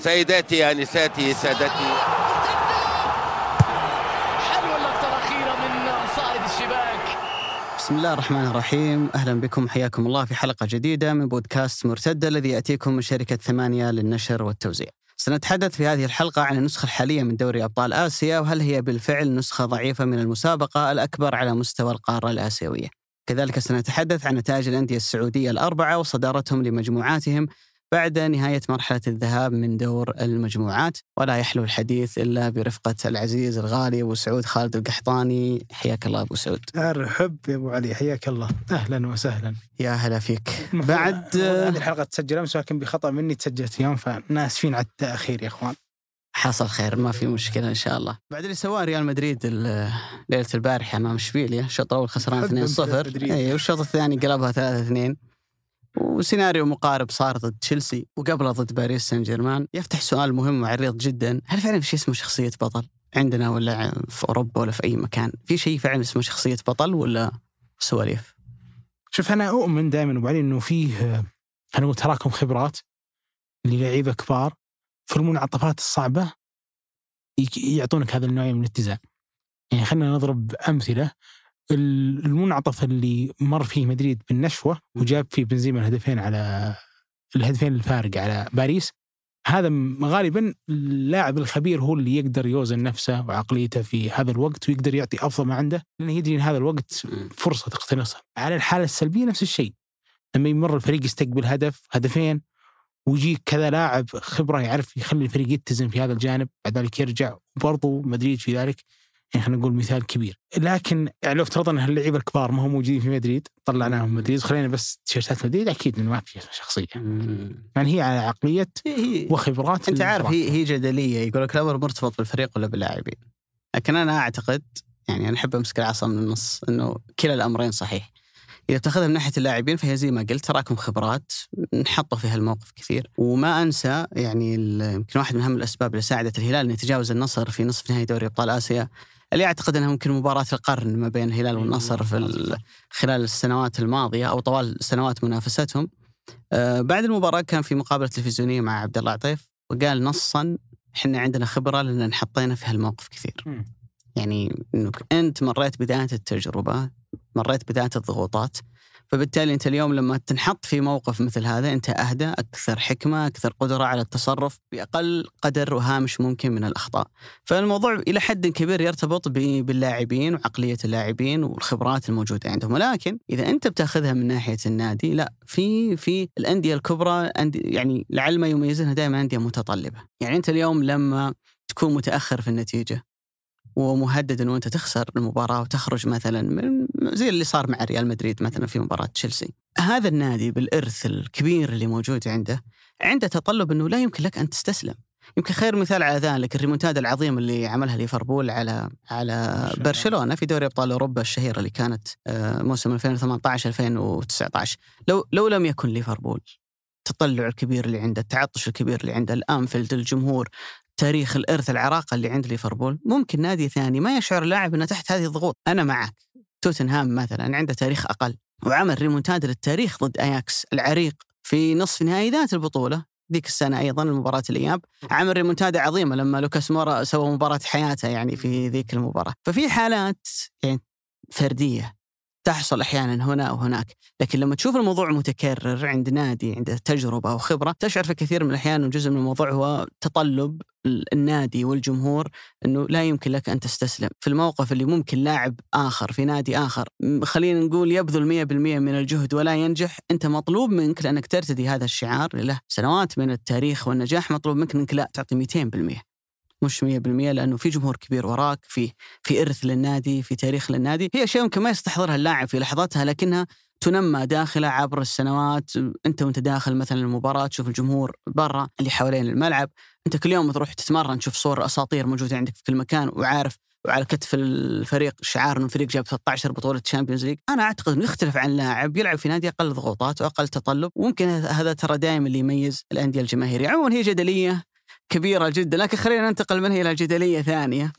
سيداتي انساتي سادتي حلوة اللقطة الأخيرة من صائد الشباك بسم الله الرحمن الرحيم أهلا بكم حياكم الله في حلقة جديدة من بودكاست مرتدة الذي يأتيكم من شركة ثمانية للنشر والتوزيع. سنتحدث في هذه الحلقة عن النسخة الحالية من دوري أبطال آسيا وهل هي بالفعل نسخة ضعيفة من المسابقة الأكبر على مستوى القارة الآسيوية. كذلك سنتحدث عن نتائج الأندية السعودية الأربعة وصدارتهم لمجموعاتهم بعد نهاية مرحلة الذهاب من دور المجموعات ولا يحلو الحديث إلا برفقة العزيز الغالي أبو سعود خالد القحطاني. حياك الله أبو سعود. أرحب يا أبو علي حياك الله. أهلا وسهلا. يا هلا فيك. بعد هذه الحلقة تسجل أمس ولكن بخطأ مني تسجلت اليوم فناسفين على التأخير يا إخوان. حصل خير ما في مشكلة إن شاء الله. بعد اللي سواه ريال مدريد ليلة البارحة أمام إشبيليا الشوط الأول خسران حب 2-0 ريال مدريد. أي والشوط الثاني قلبها 3-2 وسيناريو مقارب صار ضد تشيلسي وقبله ضد باريس سان جيرمان يفتح سؤال مهم وعريض جدا. هل فعلا في شيء اسمه شخصية بطل عندنا ولا في أوروبا ولا في أي مكان؟ في شيء فعلا اسمه شخصية بطل ولا سواليف؟ شوف أنا أؤمن دائما علي إنه فيه نقول تراكم خبرات للعيبة كبار في المنعطفات الصعبة يعطونك هذا النوع من الاتزان. يعني خلينا نضرب أمثلة. المنعطف اللي مر فيه مدريد بالنشوة وجاب فيه بنزيما الهدفين على الهدفين الفارق على باريس هذا غالبا اللاعب الخبير هو اللي يقدر يوزن نفسه وعقليته في هذا الوقت ويقدر يعطي أفضل ما عنده لأنه يدري إن هذا الوقت فرصة تقتنصها. على الحالة السلبية نفس الشيء. لما يمر الفريق يستقبل هدف هدفين ويجيك كذا لاعب خبرة يعرف يخلي الفريق يتزن في هذا الجانب بعد ذلك يرجع وبرضه مدريد في ذلك يعني خلينا نقول مثال كبير. لكن يعني لو افترضنا إن اللعيبه الكبار ما هم موجودين في مدريد طلعناهم من مدريد خلينا بس تيشيرتات مدريد أكيد إنه ما في شخصية. يعني هي على عقلية وخبرات أنت عارف. هي هي جدلية يقول لك الامر مرتبط بالفريق ولا باللاعبين. لكن أنا أعتقد يعني أنا أحب أمسك العصا من النص إنه كلا الأمرين صحيح. إذا بتاخذها من ناحية اللاعبين فهي زي ما قلت تراكم خبرات انحطوا في هالموقف كثير. وما أنسى يعني يمكن واحد من أهم الأسباب اللي ساعدت الهلال إنه يتجاوز النصر في نصف نهائي دوري أبطال آسيا. اللي أعتقد إنها ممكن مباراة القرن ما بين الهلال والنصر في ال- خلال السنوات الماضية أو طوال سنوات منافستهم. آه، بعد المباراة كان في مقابلة تلفزيونية مع عبد الله عطيف وقال نصا إحنا عندنا خبرة لأن انحطينا في هالموقف كثير. يعني إنك أنت مريت بذات التجربة، مريت بذات الضغوطات، فبالتالي أنت اليوم لما تنحط في موقف مثل هذا أنت أهدى، أكثر حكمة، أكثر قدرة على التصرف بأقل قدر وهامش ممكن من الأخطاء. فالموضوع إلى حد كبير يرتبط باللاعبين وعقلية اللاعبين والخبرات الموجودة عندهم، ولكن إذا أنت بتاخذها من ناحية النادي لا في في الأندية الكبرى يعني لعل ما يميزونها دائما أندية متطلبة، يعني أنت اليوم لما تكون متأخر في النتيجة ومهدد إنه أنت تخسر المباراة وتخرج مثلا من زي اللي صار مع ريال مدريد مثلا في مباراة تشيلسي. هذا النادي بالإرث الكبير اللي موجود عنده عنده تطلب إنه لا يمكن لك أن تستسلم. يمكن خير مثال على ذلك الريمونتادا العظيمه اللي عملها ليفربول على على برشلونة في دوري أبطال أوروبا الشهيرة اللي كانت آه، موسم 2018 2019 لو لو لم يكن ليفربول التطلع الكبير اللي عنده التعطش الكبير اللي عنده الأنفيلد الجمهور تاريخ الإرث العراقه اللي عند ليفربول ممكن نادي ثاني ما يشعر اللاعب إنه تحت هذه الضغوط. أنا معك. توتنهام مثلا عنده تاريخ أقل وعمل ريمونتادا للتاريخ ضد أياكس العريق في نصف نهائي ذات البطولة ذيك السنة أيضا مباراه الإياب. عمل ريمونتادا عظيمة لما لوكاس مورا سوى مباراة حياته يعني في ذيك المباراة. ففي حالات يعني فردية. تحصل أحيانا هنا وهناك، لكن لما تشوف الموضوع متكرر عند نادي عنده تجربة وخبره تشعر في كثير من الأحيان إنه جزء من الموضوع هو تطلب النادي والجمهور إنه لا يمكن لك أن تستسلم، في الموقف اللي ممكن لاعب آخر في نادي آخر خلينا نقول يبذل 100% من الجهد ولا ينجح، أنت مطلوب منك لأنك ترتدي هذا الشعار له سنوات من التاريخ والنجاح مطلوب منك إنك لا تعطي 200%. مش 100% لأنه في جمهور كبير وراك في في إرث للنادي في تاريخ للنادي. هي أشياء يمكن ما يستحضرها اللاعب في لحظتها لكنها تنمى داخله عبر السنوات. أنت وأنت داخل مثلا المباراة تشوف الجمهور برا اللي حوالين الملعب. أنت كل يوم تروح تتمرن تشوف صور أساطير موجودة عندك في كل مكان وعارف وعلى كتف الفريق شعار إنه الفريق جاب 13 بطولة Champions League، أنا أعتقد إنه يختلف عن لاعب يلعب في نادي أقل ضغوطات وأقل تطلب، وممكن هذا ترى دائما اللي يميز الأندية الجماهيرية، عموما هي جدلية كبيرة جدا، لكن خلينا ننتقل منها إلى جدلية ثانية.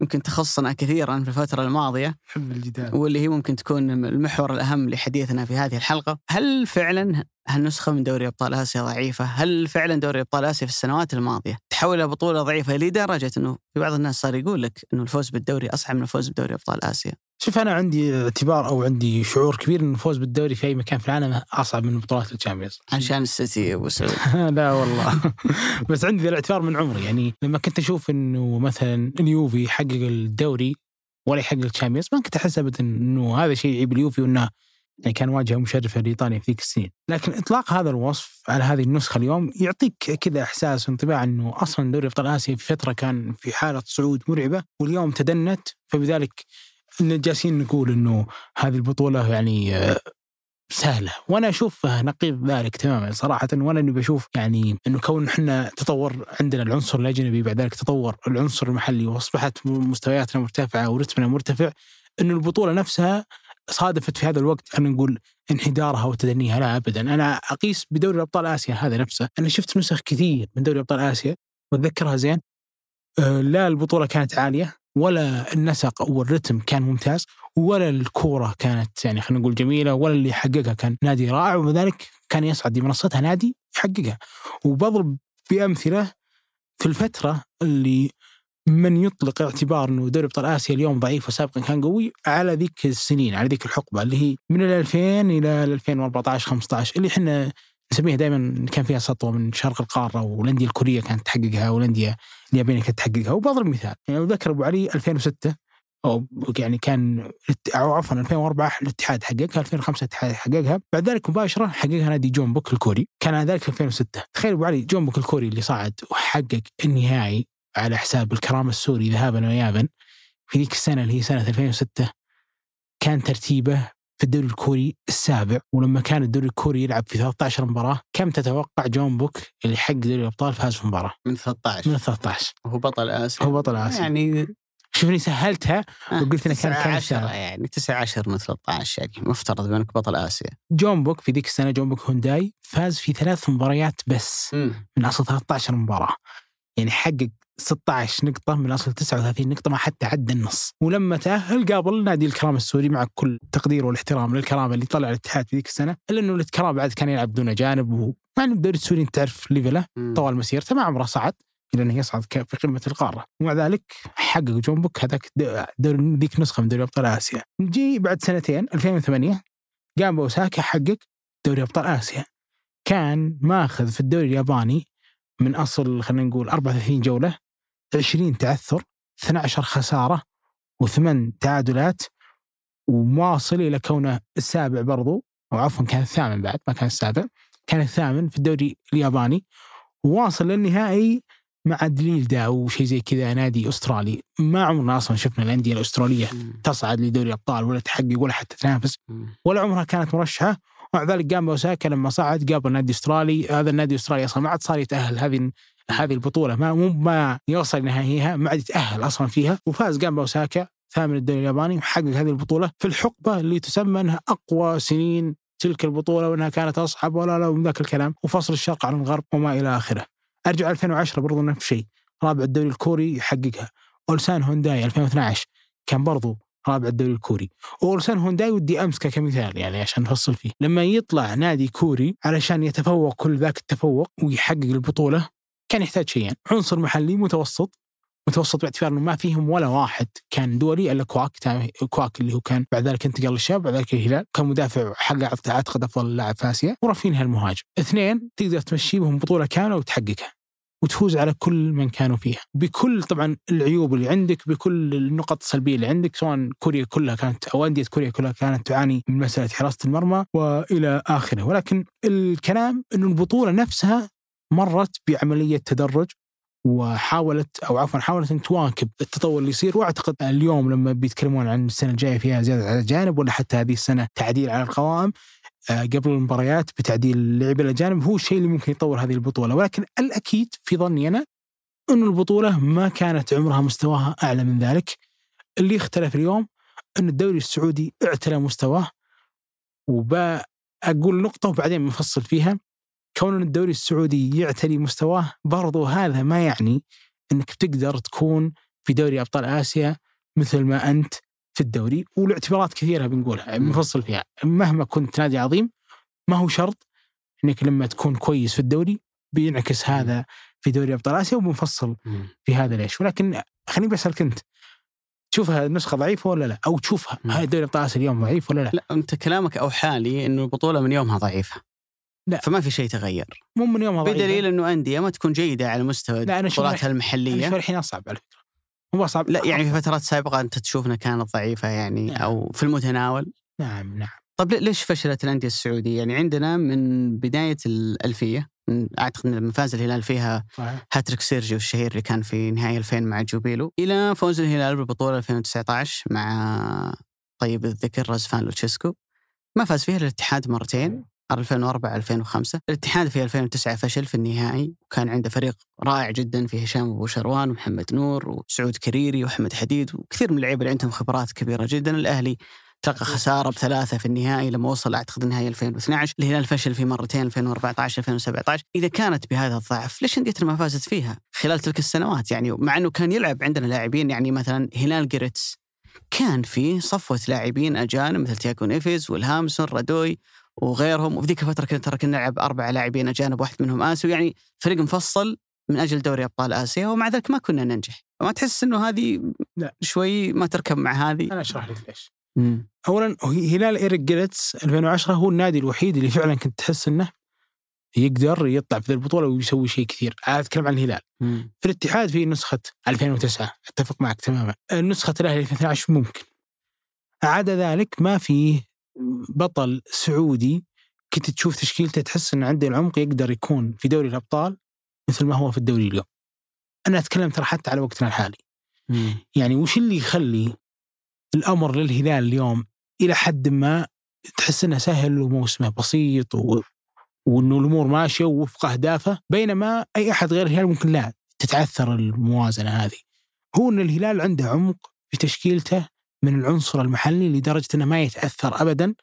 يمكن تخصنا كثيرا في الفترة الماضية حب الجدال واللي هي ممكن تكون المحور الأهم لحديثنا في هذه الحلقة، هل فعلا هالنسخة من دوري أبطال آسيا ضعيفة؟ هل فعلا دوري أبطال آسيا في السنوات الماضية تحول إلى بطولة ضعيفة لدرجة إنه في بعض الناس صار يقول لك إنه الفوز بالدوري أصعب من الفوز بدوري أبطال آسيا؟ شوف أنا عندي اعتبار أو عندي شعور كبير إن الفوز بالدوري في أي مكان في العالم أصعب من بطولات ال Champions. عشان السيتي أبو سعود. لا والله. بس عندي ذا الاعتبار من عمري يعني لما كنت أشوف إنه مثلا اليوفي يحقق الدوري ولا يحقق ال Champions ما كنت أحس ابدا إنه هذا شيء يعيب اليوفي وإنه يعني كان واجهة مشرفة لإيطاليا في ذيك السنين، لكن إطلاق هذا الوصف على هذه النسخة اليوم يعطيك كذا إحساس وانطباع إنه أصلا دوري أبطال آسيا في فترة كان في حالة صعود مرعبة واليوم تدنت فبذلك إن جالسين نقول إنه هذه البطولة يعني آه، سهلة. وأنا أشوف نقيض ذلك تماما صراحة وأنا إني بشوف يعني إنه كون إحنا تطور عندنا العنصر الأجنبي بعد ذلك تطور العنصر المحلي وأصبحت مستوياتنا مرتفعة ورتمنا مرتفع إنه البطولة نفسها صادفت في هذا الوقت خلينا نقول انحدارها وتدنيها. لا ابدا. أنا أقيس بدوري أبطال آسيا هذا نفسه. أنا شفت نسخ كثير من دوري أبطال آسيا وأتذكرها زين آه، لا البطولة كانت عالية ولا النسق والرتم كان ممتاز ولا الكورة كانت يعني خلينا نقول جميلة ولا اللي حققها كان نادي رائع. وبذلك كان يصعد لمنصتها نادي يحققها. وبضرب بأمثلة في الفترة اللي من يطلق اعتبار إنه دوري أبطال آسيا اليوم ضعيف وسابقا كان قوي على ذيك السنين على ذيك الحقبة اللي هي من ال 2000 إلى 2014 15 اللي إحنا نسميها دائما كان فيها سطوة من شرق القارة والأندية الكورية كانت تحققها والأندية اليابانية كانت تحققها. وبضرب مثال يعني ذكر أبو علي 2006 أو يعني كان أو عفوا 2004 الاتحاد حققها 2005 الاتحاد حققها. بعد ذلك مباشرة حققها نادي جون بوك الكوري. كان ذلك 2006 تخيل أبو علي جون بوك الكوري اللي صعد وحقق النهائي على حساب الكرامة السوري ذهابا وايابا في ذيك السنة اللي هي سنة 2006 كان ترتيبه في الدوري الكوري السابع ولما كان الدوري الكوري يلعب في 13 مباراة كم تتوقع جون بوك اللي حقق دوري الأبطال فاز في مباراه؟ من 13 من 13 هو بطل آسيا. هو بطل آسيا. يعني شوفني سهلتها آه، وقلت إنه كان 19 السابع. يعني 19 من 13 يعني مفترض بأنك بطل آسيا. جون بوك في ذيك السنة جون بوك هيونداي فاز في ثلاث مباريات بس. من أصل 13 مباراة. يعني حقق 16 نقطة من أصل 39 نقطة ما حتى عدى النص. ولما تأهل قابل نادي الكرامة السوري مع كل التقدير والاحترام للكرامة اللي طلع الاتحاد في ذيك السنة إلا أنه الكرامة بعد كان يلعب دون أجانب و... مع أن الدوري السوري أنت تعرف level ه. طوال مسيرته ما عمره صعد إلى أنه يصعد في قمة القارة. ومع ذلك حقق جون بوك هذاك ذيك نسخة من دوري أبطال آسيا. نجي بعد سنتين 2008 قام أوساكا حقق دوري أبطال آسيا. كان ماخذ في الدوري الياباني من أصل خلينا نقول 34 جولة 20 تعثر 12 خسارة وثمان تعادلات ومواصل إلى كونه السابع برضو أو عفوا كان الثامن بعد ما كان السابع كان الثامن في الدوري الياباني وواصل للنهائي مع دليلدا أو شيء زي كذا نادي أسترالي ما عمرنا أصلا شفنا الأندية الأسترالية مم. تصعد لدوري الأبطال ولا تحقق ولا حتى تنافس. ولا عمرها كانت مرشحة ومع ذلك قام اوساكا لما صعد قابل نادي استرالي هذا النادي الأسترالي أصلا ما عاد صار يتأهل هذه هذه البطولة. ما مو ما يوصل نهائيها ما عاد يتأهل أصلا فيها. وفاز قام اوساكا ثامن الدوري الياباني وحقق هذه البطولة في الحقبة اللي تسمى أنها أقوى سنين تلك البطولة وأنها كانت أصعب ولا لا من ذاك الكلام. وفصل الشرق عن الغرب وما إلى آخره. أرجع 2010 برضو نفس الشيء. رابع الدوري الكوري يحققها. أولسان هونداي 2012 كان برضو رابع الدوري الكوري. اولسان هونداي ودي أمسكه كمثال يعني عشان نفصل فيه. لما يطلع نادي كوري علشان يتفوق كل ذاك التفوق ويحقق البطولة كان يحتاج شيئين. عنصر محلي متوسط. متوسط باعتبار إنه ما فيهم ولا واحد كان دولي إلا كواك كواك اللي هو كان بعد ذلك انتقل للشاب بعد ذلك الهلال. كان مدافع حقق أعتقد أفضل لاعب في آسيا. ورافينها المهاجم اثنين تقدر تمشي بهم بطولة كاملة وتحققها. وتفوز على كل من كانوا فيها. بكل طبعا العيوب اللي عندك بكل النقط السلبية اللي عندك سواء كوريا كلها كانت أو أندية كوريا كلها كانت تعاني من مسألة حراسة المرمى وإلى آخره. ولكن الكلام انه البطولة نفسها مرت بعملية تدرج وحاولت أو عفوا حاولت أن تواكب التطور اللي يصير. وأعتقد اليوم لما بيتكلمون عن السنة الجاية فيها زيادة على الجانب ولا حتى هذه السنة تعديل على القوائم قبل المباريات بتعديل اللعيبة الأجانب هو الشيء اللي ممكن يطور هذه البطولة. ولكن الأكيد في ظني أنا إنه البطولة ما كانت عمرها مستواها أعلى من ذلك. اللي اختلف اليوم إن الدوري السعودي اعتلى مستواه. وبأقول نقطة وبعدين بنفصل فيها. كون إن الدوري السعودي يعتلي مستواه برضو هذا ما يعني إنك بتقدر تكون في دوري أبطال آسيا مثل ما أنت في الدوري والاعتبارات كثيرة بنقولها بنفصل فيها مهما كنت نادي عظيم ما هو شرط إنك لما تكون كويس في الدوري بينعكس هذا في دوري أبطال آسيا وبنفصل في هذا ليش ولكن خليني بسألك أنت تشوفها النسخه ضعيفة ولا لا؟ أو تشوفها. هاي دوري أبطال آسيا اليوم ضعيف ولا لا؟ لا أنت كلامك اوحى لي إنه البطولة من يومها ضعيفة لا. فما في شيء تغير مو من يومها ضعيفة. بدليل إنه أندية ما تكون جيدة على مستوى أنا بطولاتها أنا المحلية شوي الحين أصعب على فكرة هو اصعب لا يعني في فترات سابقة أنت تشوفنا كانت ضعيفة يعني نعم. أو في المتناول. نعم نعم. طب ليه- ليش فشلت الأندية السعودية؟ يعني عندنا من بداية الألفية من- أعتقد لما فاز الهلال فيها صحيح. هاتريك سيرجيو الشهير اللي كان في نهائي 2000 مع جوبيلو إلى فوز الهلال بالبطولة 2019 مع طيب الذكر رزفان لوتشيسكو. ما فاز فيها الاتحاد مرتين. 2004 2005 الاتحاد في 2009 فشل في النهائي وكان عنده فريق رائع جدا في هشام أبو شروان ومحمد نور وسعود كريري وأحمد حديد وكثير من اللعيبه اللي عندهم خبرات كبيرة جدا. الأهلي تلقى خسارة بثلاثة في النهائي لما وصل أعتقد النهائي 2012 الهلال فشل في مرتين 2014 2017 إذا كانت بهذا الضعف ليش انديتنا ما فازت فيها خلال تلك السنوات؟ يعني مع إنه كان يلعب عندنا لاعبين يعني مثلا هلال جريتس كان في صفوة لاعبين أجانب مثل تياجو نيفيز ويلهامسون رادوي وغيرهم. وفي ذيك الفترة كنا ترى كنا نلعب أربع لاعبين أجانب واحد منهم اسيوي يعني فريق مفصل من أجل دوري أبطال آسيا ومع ذلك ما كنا ننجح. ما تحس إنه هذه لا. شوي ما تركب مع هذه؟ أنا أشرح لك ليش. اولا هلال إيريك جيريتس 2010 هو النادي الوحيد اللي فعلا كنت تحس إنه يقدر يطلع في البطولة ويسوي شيء كثير، أنا أتكلم عن الهلال، مم. في الاتحاد في نسخة 2009 أتفق معك تماما، نسخة الأهلي 2012 ممكن. عدا ذلك ما في بطل سعودي كنت تشوف تشكيلته تحس انه عنده العمق يقدر يكون في دوري الأبطال مثل ما هو في الدوري اليوم. أنا أتكلم ترى حتى على وقتنا الحالي. مم. يعني وش اللي يخلي الأمر للهلال اليوم إلى حد ما تحس إنه سهل وموسمه بسيط و... وإنه الأمور ماشية ووفق أهدافه بينما أي أحد غير الهلال ممكن لا تتعثر الموازنة هذه. هو إن الهلال عنده عمق في تشكيلته من العنصر المحلي لدرجة إنه ما يتأثر ابدا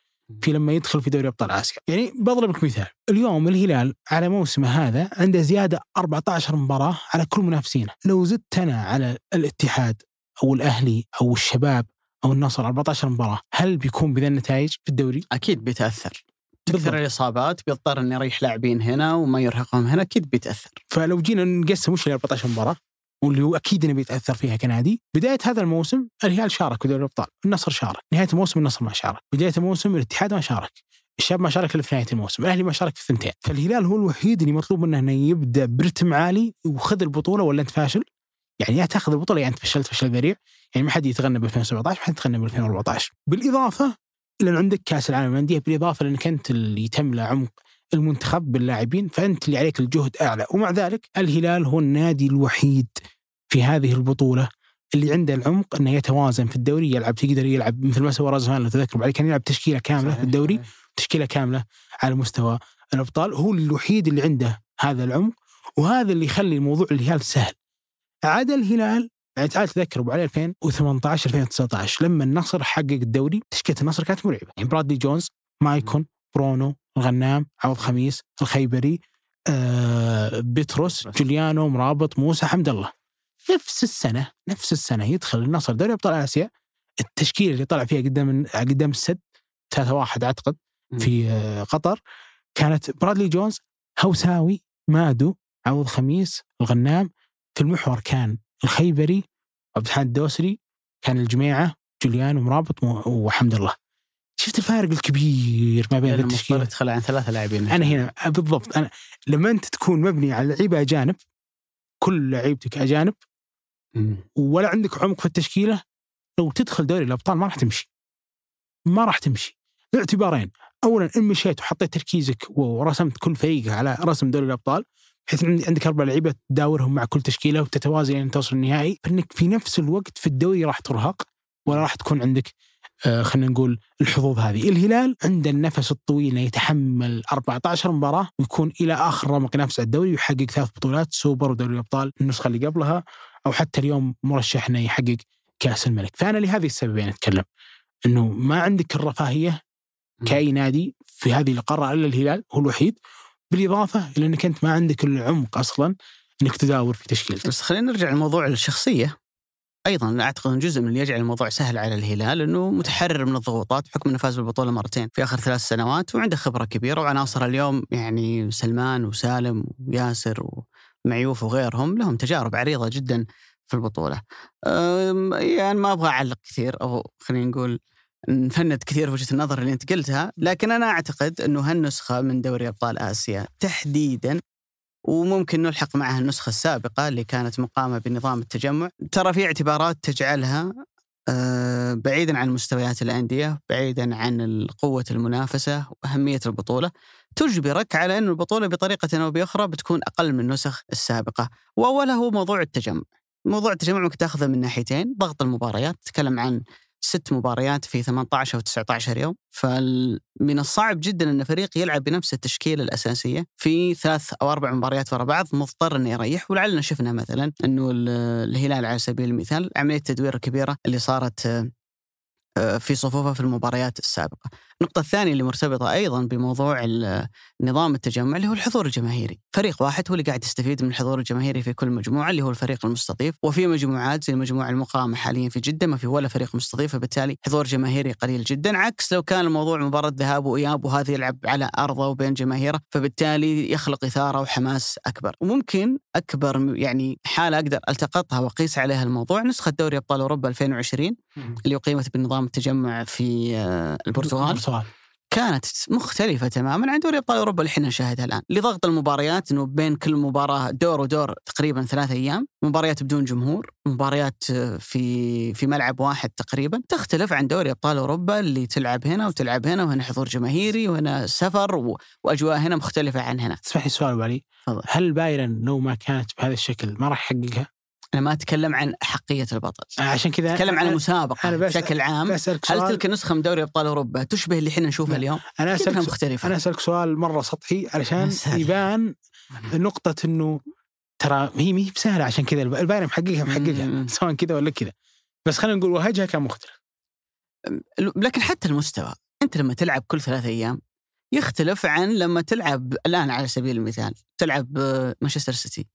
في لما يدخل في دوري أبطال آسيا، يعني بضرب لك مثال، اليوم الهلال على موسمه هذا عنده زيادة 14 مباراة على كل منافسينه، لو زدت أنا على الاتحاد أو الأهلي أو الشباب أو النصر 14 مباراة، هل بيكون بذا النتائج في الدوري؟ أكيد بيتأثر. تكثر الإصابات بيضطر إنه يريح لاعبين هنا وما يرهقهم هنا أكيد بيتأثر. فلو جينا نقسم وش ال 14 مباراة؟ واللي هو أكيد إنه بيتأثر فيها كنادي، بداية هذا الموسم الهلال شارك في دوري الأبطال، النصر شارك، نهاية الموسم النصر ما شارك، بداية الموسم الاتحاد ما شارك، الشباب ما شارك إلا في نهاية الموسم، الأهلي ما شارك في الثنتين، فالهلال هو الوحيد اللي مطلوب منه إنه يبدأ برتم عالي وخذ البطولة ولا أنت فاشل؟ يعني يا تاخذ البطولة يا أنت فشلت فشل ذريع، يعني ما حد يتغنى ب 2017 ما حد يتغنى ب 2014 بالإضافة أن عندك كأس العالم للأندية بالإضافة لأنك أنت اللي تملأ عمق المنتخب باللاعبين فأنت اللي عليك الجهد أعلى. ومع ذلك الهلال هو النادي الوحيد في هذه البطولة اللي عنده العمق إنه يتوازن في الدوري يلعب يقدر يلعب مثل ما سوى رزمان لو تذكر بعد كان يلعب تشكيلة كاملة في الدوري تشكيلة كاملة على مستوى الأبطال. هو الوحيد اللي عنده هذا العمق وهذا اللي يخلي الموضوع الهلال سهل. عدا الهلال يعني تعال تذكر أبو علي 2018 2019 لما النصر حقق الدوري تشكيلة النصر كانت مرعبة. يعني برادلي جونز مايكون برونو الغنام عوض خميس الخيبري آه بيتروس جوليانو مرابط موسى حمد الله. نفس السنة نفس السنة يدخل النصر. دوري أبطال آسيا التشكيلة اللي طلع فيها قدام قدام السد 3 1 أعتقد في آه، قطر كانت برادلي جونز هوساوي مادو عوض خميس الغنام. في المحور كان الخيبري عبد الحميد الدوسري كان الجميعة جوليان ومرابط وحمد الله. شفت الفارق الكبير ما بين التشكيلة؟ يدخل عن ثلاثة لاعبين. أنا هنا بالضبط. أنا لما أنت تكون مبني على لعيبه أجانب كل لعيبتك أجانب. ولا عندك عمق في التشكيلة لو تدخل دوري الأبطال ما راح تمشي. ما راح تمشي. لاعتبارين اولا إن مشيت وحطيت تركيزك ورسمت كل فريقك على رسم دوري الأبطال بحيث عندك أربع لعيبة تداورهم مع كل تشكيلة وتتوازي لين توصل النهائي فانك في نفس الوقت في الدوري راح ترهق ولا راح تكون عندك خلينا نقول الحظوظ هذه. الهلال عنده النفس الطويل إنه يتحمل 14 مباراة ويكون إلى آخر رمق ينافس على الدوري ويحقق ثلاث بطولات سوبر ودوري الأبطال النسخة اللي قبلها أو حتى اليوم مرشح إنه يحقق كأس الملك. فأنا لهذه السببين أتكلم. إنه ما عندك الرفاهية كأي نادي في هذه القارة إلا الهلال هو الوحيد. بالإضافة إلى إنك أنت ما عندك العمق أصلا إنك تداور في تشكيلتك. بس خلينا نرجع لموضوع الشخصية. أيضا أعتقد أن جزء من اللي يجعل الموضوع سهل على الهلال أنه متحرر من الضغوطات بحكم أنه فاز بالبطولة مرتين في آخر ثلاث سنوات وعنده خبرة كبيرة وعناصر اليوم يعني سلمان وسالم وياسر ومعيوف وغيرهم لهم تجارب عريضة جدا في البطولة. يعني ما أبغى أعلق كثير أو خلينا نقول نفند كثير في وجهة النظر اللي أنت قلتها، لكن أنا أعتقد أنه هالنسخة من دوري أبطال آسيا تحديدا وممكن نلحق معها النسخة السابقة اللي كانت مقامة بنظام التجمع. ترى في اعتبارات تجعلها آه، بعيدا عن مستويات الأندية بعيدا عن قوة المنافسة وأهمية البطولة. تجبرك على أن البطولة بطريقة أو بأخرى بتكون أقل من النسخ السابقة. وأولها هو موضوع التجمع. موضوع التجمع ممكن تأخذه من ناحيتين ضغط المباريات تتكلم عن ست مباريات في 18 أو 19 يوم فمن الصعب جدا إن فريق يلعب بنفس التشكيلة الأساسية في ثلاث أو أربع مباريات ورا بعض مضطر إنه يريح ولعلنا شفنا مثلا إنه ال- الهلال على سبيل المثال عملية التدوير الكبيرة اللي صارت آه، في صفوفه في المباريات السابقة. النقطة الثانية اللي مرتبطة أيضا بموضوع نظام التجمع اللي هو الحضور الجماهيري، فريق واحد هو اللي قاعد يستفيد من الحضور الجماهيري في كل مجموعة اللي هو الفريق المستضيف، وفي مجموعات زي المجموعة المقامه حاليا في جدة ما في ولا فريق مستضيف فبالتالي حضور جماهيري قليل جدا، عكس لو كان الموضوع مباراه ذهاب وإياب وهذا يلعب على أرضه وبين جماهيره، فبالتالي يخلق إثارة وحماس أكبر، وممكن أكبر م- يعني حاله أقدر ألتقطها وأقيس عليها الموضوع نسخة دوري أبطال أوروبا 2020 اللي أقيمت بنظام التجمع في آه، البرتغال. البرتغال كانت مختلفة تماما عن دوري أبطال أوروبا اللي إحنا نشاهدها الآن، لضغط المباريات إنه بين كل مباراة دور ودور تقريبا ثلاثة أيام، مباريات بدون جمهور، مباريات آه، في في ملعب واحد تقريبا، تختلف عن دوري أبطال أوروبا اللي تلعب هنا وتلعب هنا وهنا حضور جماهيري وهنا سفر و- وأجواء هنا مختلفة عن هنا. تسمح لي سؤال علي. هل بايرن لو ما كانت بهذا الشكل ما راح يحققها؟ أنا ما أتكلم عن احقية البطل، عشان كذا أتكلم عن المسابقة أنا بس- بشكل عام. بسألك هل سؤال تلك النسخة من دوري أبطال أوروبا تشبه اللي إحنا نشوفها لا. اليوم؟ أنا أسألك مختلفة. أنا أسألك سؤال مرة سطحي علشان. يبان نقطة إنه ترى هي ما بسهله عشان كذا الب- البايرن محققها محققها. سواء كذا ولا كذا بس خلينا نقول وهجها كان مختلف لكن حتى المستوى أنت لما تلعب كل ثلاثة أيام يختلف عن لما تلعب الآن على سبيل المثال تلعب آه، مانشستر سيتي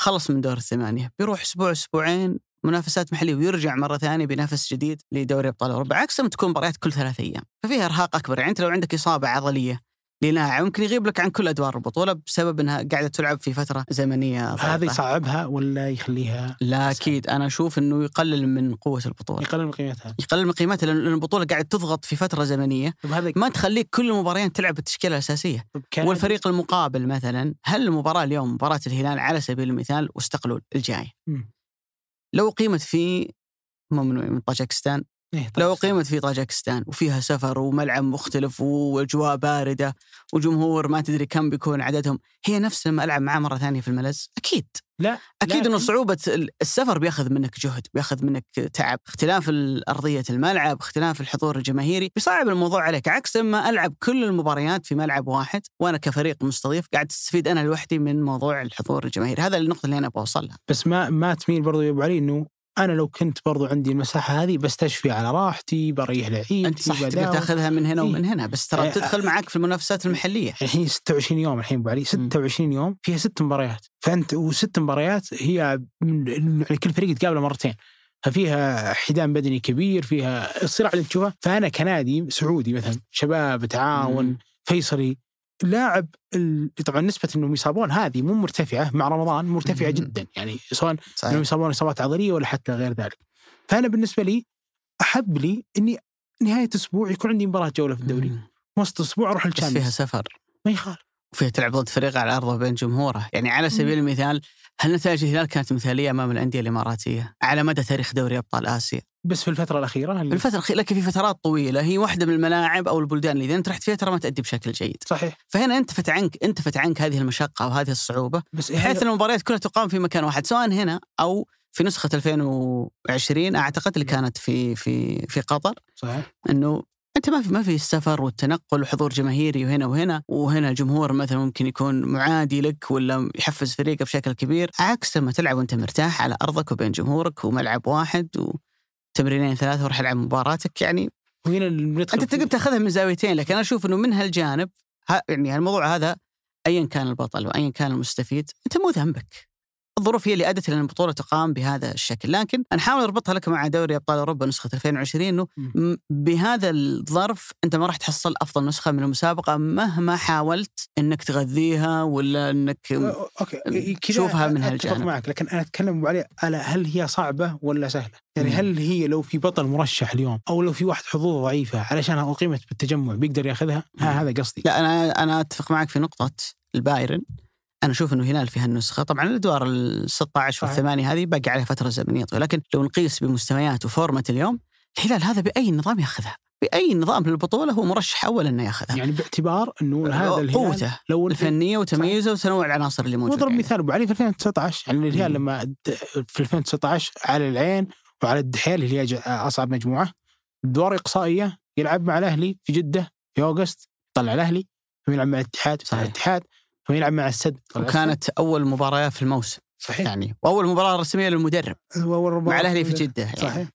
خلص من دور الثمانية بيروح أسبوع أسبوعين منافسات محلية ويرجع مرة ثانية بينافس جديد لدوري أبطال أوروبا عكس تكون مباريات كل ثلاثة أيام ففيها إرهاق أكبر يعني أنت لو عندك إصابة عضلية للاعب ممكن يغيب لك عن كل أدوار البطولة بسبب إنها قاعدة تلعب في فترة زمنية هذا. يصعبها ولا يخليها لا أكيد. أنا أشوف إنه يقلل من قوة البطولة. يقلل من قيمتها. يقلل من قيمتها لأن البطولة قاعد تضغط في فترة زمنية. هذا ما تخليك كل المباريات تلعب بالتشكيلة الأساسية. كان والفريق المقابل مثلا هل المباراة اليوم مباراة الهلال على سبيل المثال واستقلول الجاي؟ مم. لو قيمت في من من طاجكستان إيه طيب. لو قيمت في طاجكستان وفيها سفر وملعب مختلف وأجواء باردة وجمهور ما تدري كم بيكون عددهم هي نفس لما العب معاه مرة ثانية في الملز؟ أكيد. لا أكيد إنه لكن- صعوبة ال- السفر بياخذ منك جهد بياخذ منك تعب. اختلاف ارضيه الملعب اختلاف الحضور الجماهيري بيصعب الموضوع عليك. عكس لما ألعب كل المباريات في ملعب واحد وأنا كفريق مستضيف قاعد أستفيد أنا لوحدي من موضوع الحضور الجماهيري. هذا النقطة اللي أنا أبغى اوصلها بس ما ما تميل برضو يا أبو علي إنه أنا لو كنت برضو عندي المساحة هذه بستشفي على راحتي بريح لعيبتي أنت صح تقدر. تاخذها من هنا إيه. ومن هنا بس ترى إيه. تدخل معك في المنافسات المحلية الحين 26 يوم الحين أبو علي 26 يوم فيها ست مباريات فأنت وست مباريات هي من- يعني كل فريق يتقابل مرتين ففيها حدان بدني كبير فيها الصراع اللي تشوفه فأنا كنادي سعودي مثلا شباب تعاون. فيصلي لاعب طبعا نسبة إنهم يصابون هذه مو مرتفعة مع رمضان مرتفعة. جدا. يعني سواء إنهم يصابون إصابات عضلية ولا حتى غير ذلك. فأنا بالنسبة لي أحب لي إني نهاية أسبوع يكون عندي مباراة جولة في الدوري،. وسط أسبوع أروح بس فيها الشامبيونز. سفر. ما يخالف وفيها تلعب ضد فريق على أرضه بين جمهوره، يعني على سبيل المثال هل نتائج الهلال كانت مثالية أمام الأندية الإماراتية؟ على مدى تاريخ دوري أبطال آسيا؟ بس في في اللي الفترة الأخيرة لكن في فترات طويلة. هي واحدة من الملاعب أو البلدان اللي إذا أنت رحت فيها ترى ما تأدي بشكل جيد. صحيح. فهنا انتفت عنك انتفت عنك هذه المشقة أو هذه الصعوبة بس بحيث هذا- إن المباريات كلها تقام في مكان واحد. سواء هنا أو في نسخة 2020 أعتقد اللي كانت في في في قطر. صحيح. إنه أنت ما في ما في السفر والتنقل وحضور جماهيري وهنا وهنا وهنا الجمهور مثلا ممكن يكون معادي لك ولا يحفز فريقه بشكل كبير. عكس لما تلعب وأنت مرتاح على أرضك وبين جمهورك وملعب واحد وتمرينين ثلاثة وروح ألعب مباراتك يعني وهنا أنت تقدر تاخذها من زاويتين لكن أنا أشوف إنه من هالجانب ها يعني الموضوع هذا ايا كان البطل وايا كان المستفيد أنت مو ذنبك. الظروف هي اللي أدت إلى أن البطولة تقام بهذا الشكل، لكن أنا احاول أربطها لك مع دوري أبطال أوروبا نسخة 2020 إنه بهذا الظرف أنت ما راح تحصل أفضل نسخة من المسابقة مهما حاولت إنك تغذيها ولا إنك أوكي تشوفها من أتفق هالجانب. معك لكن أنا أتكلم أبو علي على هل هي صعبة ولا سهلة؟ يعني مم. هل هي لو في بطل مرشح اليوم أو لو في واحد حظوظه ضعيفة علشان أقيمت بالتجمع بيقدر ياخذها؟ ها هذا قصدي. لا أنا أنا أتفق معك في نقطة البايرن أنا أشوف إنه هلال في هالنسخه طبعا الأدوار ال 16 صحيح. والثمانية هذه باقي عليها فترة زمنية طويلة لكن لو نقيس بمستويات وفورمة اليوم الهلال هذا بأي نظام ياخذها بأي نظام للبطوله هو مرشح أول إنه ياخذها يعني باعتبار إنه هذا الهلال قوته لو الفنية وتميزه وتنوع العناصر اللي موجودة واضرب يعني. مثال أبو علي في 2019 يعني الهلال. لما في 2019 على العين وعلى الدحيل اللي هي أصعب مجموعة دور إقصائية يلعب مع الأهلي في جدة في أوغست طلع الأهلي يلعب مع الاتحاد صحيح. الاتحاد ثم يلعب مع السد. وكانت أول مباراة في الموسم صحيح يعني وأول مباراة رسمية للمدرب مع الأهلي في جدة يعني. صحيح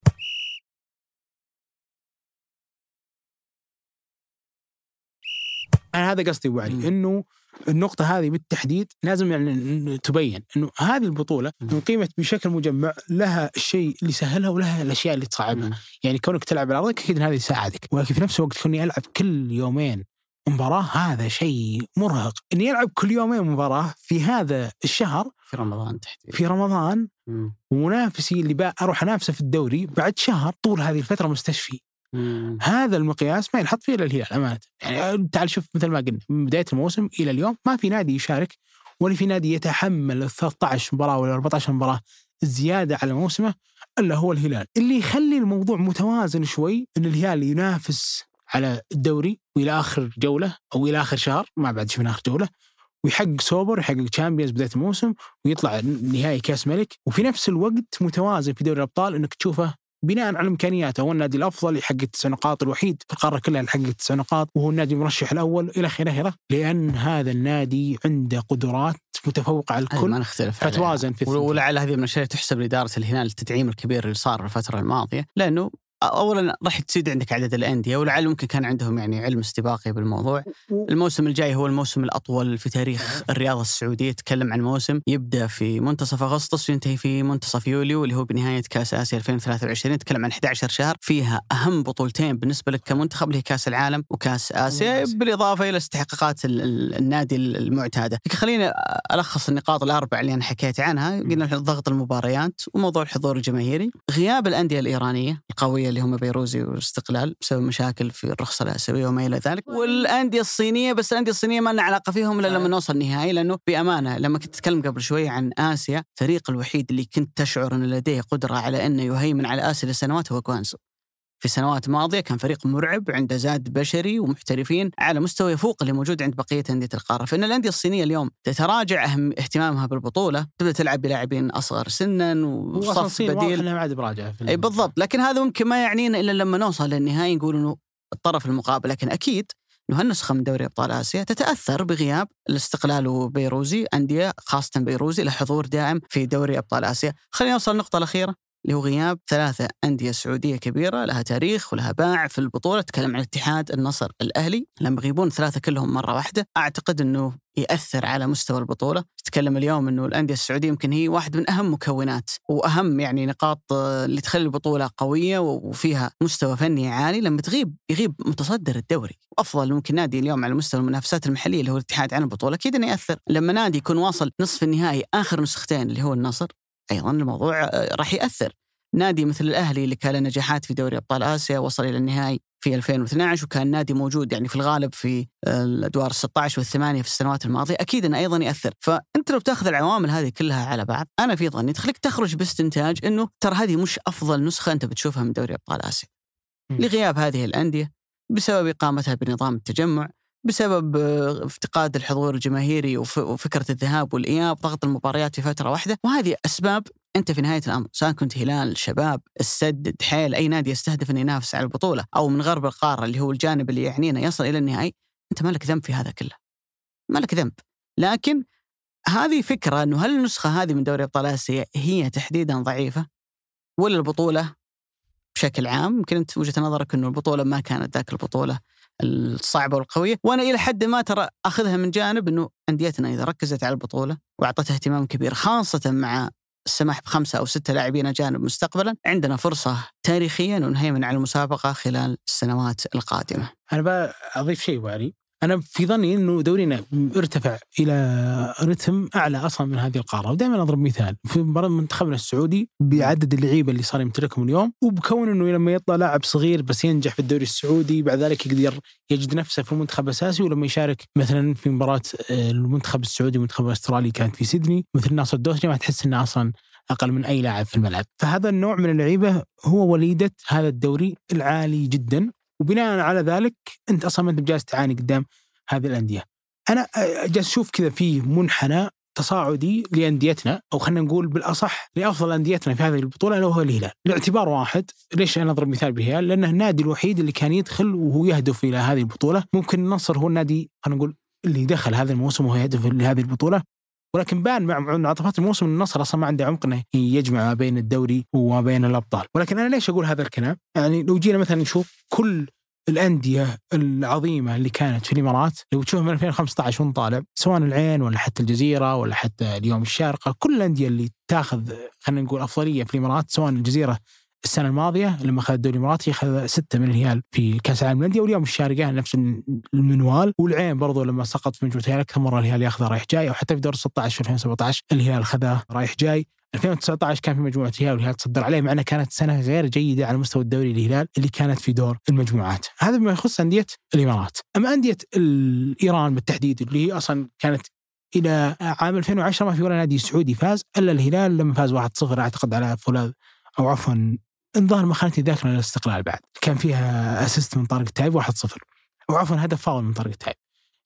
أنا هذا قصدي أبو. علي إنه النقطة هذه بالتحديد لازم يعني تبين إنه هذه البطولة قيمت بشكل مجمع لها الشيء اللي سهلها ولها الأشياء اللي تصعبها،. يعني كونك تلعب على أرضك أكيد إن هذا يساعدك، ولكن في نفس الوقت كوني ألعب كل يومين مباراة هذا شيء مرهق، اني العب كل يومين مباراة في هذا الشهر في رمضان تحديدا. في رمضان مم. ومنافسي اللي بقى أروح أنافسه في الدوري بعد شهر طول هذه الفترة مستشفي. مم. هذا المقياس ما ينحط فيه إلا الهلال أمانة. يعني تعال شوف مثل ما قلنا من بداية الموسم إلى اليوم ما في نادي يشارك ولا في نادي يتحمل ال 13 مباراة ولا 14 مباراة زيادة على موسمه إلا هو الهلال. اللي يخلي الموضوع متوازن شوي إن الهلال ينافس على الدوري وإلى آخر جولة أو إلى آخر شهر ما بعد شفنا آخر جولة ويحقق سوبر يحقق Champions بداية الموسم ويطلع نهائي كأس ملك وفي نفس الوقت متوازن في دوري الأبطال إنك تشوفه بناء على امكانياته هو النادي الأفضل يحقق تسع نقاط الوحيد في القارة كلها اللي حقق تسع نقاط وهو النادي المرشح الأول إلى آخره آخره لأن هذا النادي عنده قدرات متفوقة على هذه ما الكل نختلف. فتوازن في الثنتين. ولعل هذه من الأشياء تحسب لإدارة الهلال التدعيم الكبير اللي صار الفترة الماضية لأنه اولا راح تزيد عندك عدد الأندية ولعل ممكن كان عندهم يعني علم استباقي بالموضوع. الموسم الجاي هو الموسم الأطول في تاريخ الرياضة السعودية تكلم عن موسم يبدأ في منتصف أغسطس وينتهي في منتصف يوليو اللي هو بنهاية كأس آسيا 2023 تكلم عن 11 شهر. فيها أهم بطولتين بالنسبة لك كمنتخب اللي هي كأس العالم وكأس آسيا آسيا. بالإضافة إلى استحقاقات ال- ال- النادي المعتادة. خليني ألخص النقاط الأربع اللي أنا حكيت عنها. قلنا ضغط المباريات وموضوع الحضور الجماهيري. غياب الأندية الإيرانية القوية اللي هم بيروزي واستقلال بسبب مشاكل في الرخصة الأسيوية وما إلى ذلك. والأندية الصينية بس الأندية الصينية ما لنا علاقة فيهم إلا لما نوصل نهائي لأنه بأمانة لما كنت تتكلم قبل شوي عن آسيا الفريق الوحيد اللي كنت تشعر أن لديه قدرة على انه يهيمن على آسيا لسنوات هو كوانزو في سنوات ماضيه كان فريق مرعب عنده زاد بشري ومحترفين على مستوى يفوق اللي موجود عند بقية أندية القارة، فإن الأندية الصينية اليوم تتراجع أهم اهتمامها بالبطولة، تبدأ تلعب بلاعبين أصغر سنا وصف واضح بديل. إنها ما عاد براجعه إي بالضبط. لكن هذا ممكن ما يعنينا إلا لما نوصل للنهائي نقول إنه الطرف المقابل. لكن أكيد إنه هالنسخة من دوري أبطال آسيا تتأثر بغياب الاستقلال وبيروزي أندية خاصة بيروزي له حضور دائم في دوري أبطال آسيا. خلينا نوصل للنقطة الأخيرة. اللي هو غياب ثلاثة أندية سعودية كبيرة لها تاريخ ولها باع في البطولة تكلم عن الاتحاد النصر الأهلي. لما يغيبون ثلاثة كلهم مرة واحدة أعتقد أنه يأثر على مستوى البطولة. تتكلم اليوم أنه الأندية السعودية يمكن هي واحد من أهم مكونات وأهم يعني نقاط اللي تخلي البطولة قوية وفيها مستوى فني عالي. لما تغيب يغيب متصدر الدوري. أفضل ممكن نادي اليوم على مستوى المنافسات المحلية اللي هو الاتحاد عن البطولة. أكيد أنه يأثر. لما نادي يكون واصل نصف النهائي آخر نسختين اللي هو النصر أيضا الموضوع آه، راح يأثر. نادي مثل الأهلي اللي كان له نجاحات في دوري أبطال آسيا وصل إلى النهائي في 2012 وكان نادي موجود يعني في الغالب في آه، الأدوار ال 16 والثمانية في السنوات الماضية أكيد إنه أيضا يأثر. فأنت لو تاخذ العوامل هذه كلها على بعض أنا في ظني تخليك تخرج باستنتاج إنه ترى هذه مش أفضل نسخة أنت بتشوفها من دوري أبطال آسيا. لغياب هذه الأندية بسبب إقامتها بنظام التجمع بسبب آه، افتقاد الحضور الجماهيري وف- وفكرة الذهاب والإياب ضغط المباريات في فترة واحدة. وهذه أسباب أنت في نهاية الأمر سواء كنت هلال شباب السد دحيل أي نادي يستهدف انه ينافس على البطولة أو من غرب القارة اللي هو الجانب اللي يعنينا يصل إلى النهائي أنت ما لك ذنب في هذا كله. ما لك ذنب. لكن هذه فكرة إنه هل النسخة هذه من دوري أبطال آسيا هي تحديدا ضعيفة ولا البطولة بشكل عام؟ يمكن أنت وجهة نظرك إنه البطولة ما كانت ذاك البطولة الصعبه والقويه وأنا إلى حد ما ترى أخذها من جانب إنه أنديتنا إذا ركزت على البطولة وأعطتها اهتمام كبير خاصة مع السماح بخمسة أو ستة لاعبين أجانب مستقبلا عندنا فرصة تاريخيا نهيمن على المسابقة خلال السنوات القادمة. أنا بضيف شيء ابو علي أنا في ظني إنه دورينا ارتفع إلى رتم أعلى أصلا من هذه القارة. ودائما أضرب مثال في مباراة منتخبنا السعودي بعدد اللعيبة اللي صار يمتلكهم اليوم وبكون إنه لما يطلع لاعب صغير بس ينجح في الدوري السعودي بعد ذلك يقدر يجد نفسه في المنتخب الاساسي ولما يشارك مثلا في مباراة آه، المنتخب السعودي والمنتخب الاسترالي كانت في سيدني مثل ناصر الدوسري ما تحس إنه أصلا أقل من أي لاعب في الملعب. فهذا النوع من اللعيبة هو وليدة هذا الدوري العالي جدا. وبناء على ذلك أنت أصلا ما أنت جالس تعاني قدام هذه الأندية. أنا جالس أشوف كذا في منحنى تصاعدي لأنديتنا أو خلينا نقول بالأصح لأفضل أنديتنا في هذه البطولة اللي هو الهلال، لاعتبار واحد، ليش أنا أضرب مثال بالهلال؟ لأنه النادي الوحيد اللي كان يدخل وهو يهدف إلى هذه البطولة، ممكن النصر هو النادي خلينا نقول اللي دخل هذا الموسم وهو يهدف لهذه البطولة ولكن بان مع منعطفات الموسم النصر أصلا ما عنده عمق إنه يجمع ما بين الدوري وما بين الأبطال، ولكن أنا ليش أقول هذا الكلام؟ يعني لو جينا مثلا نشوف كل الأندية العظيمة اللي كانت في الإمارات لو تشوف من 2015 وأنت طالع سواء العين ولا حتى الجزيرة ولا حتى اليوم الشارقة كل الأندية اللي تاخذ خلينا نقول أفضلية في الإمارات سواء الجزيرة السنة الماضية لما اخذ الدوري الاماراتي اخذ ستة من الهلال في كأس العالم للأندية واليوم الشارقه نفس المنوال. والعين برضو لما سقط في مجموعه الهلال أكثر مرة الهلال ياخذه رايح جاي أو حتى في دور 16 في 2017 الهلال اخذه رايح جاي. 2019 كان في مجموعة الهلال والهلال تصدر عليه مع انها كانت سنة غير جيدة على مستوى الدوري الهلال اللي كانت في دور المجموعات، هذا بما يخص أندية الإمارات، أما أندية ايران بالتحديد اللي هي أصلا كانت إلى عام 2010 ما في ولا نادي سعودي فاز إلا الهلال لما فاز 1-0 أعتقد على فولاذ أو عفوا الظاهر ما خانتني الذاكره الاستقلال بعد، كان فيها assist من طارق التايب 1-0 وعفوا هدف فاول من طارق التايب.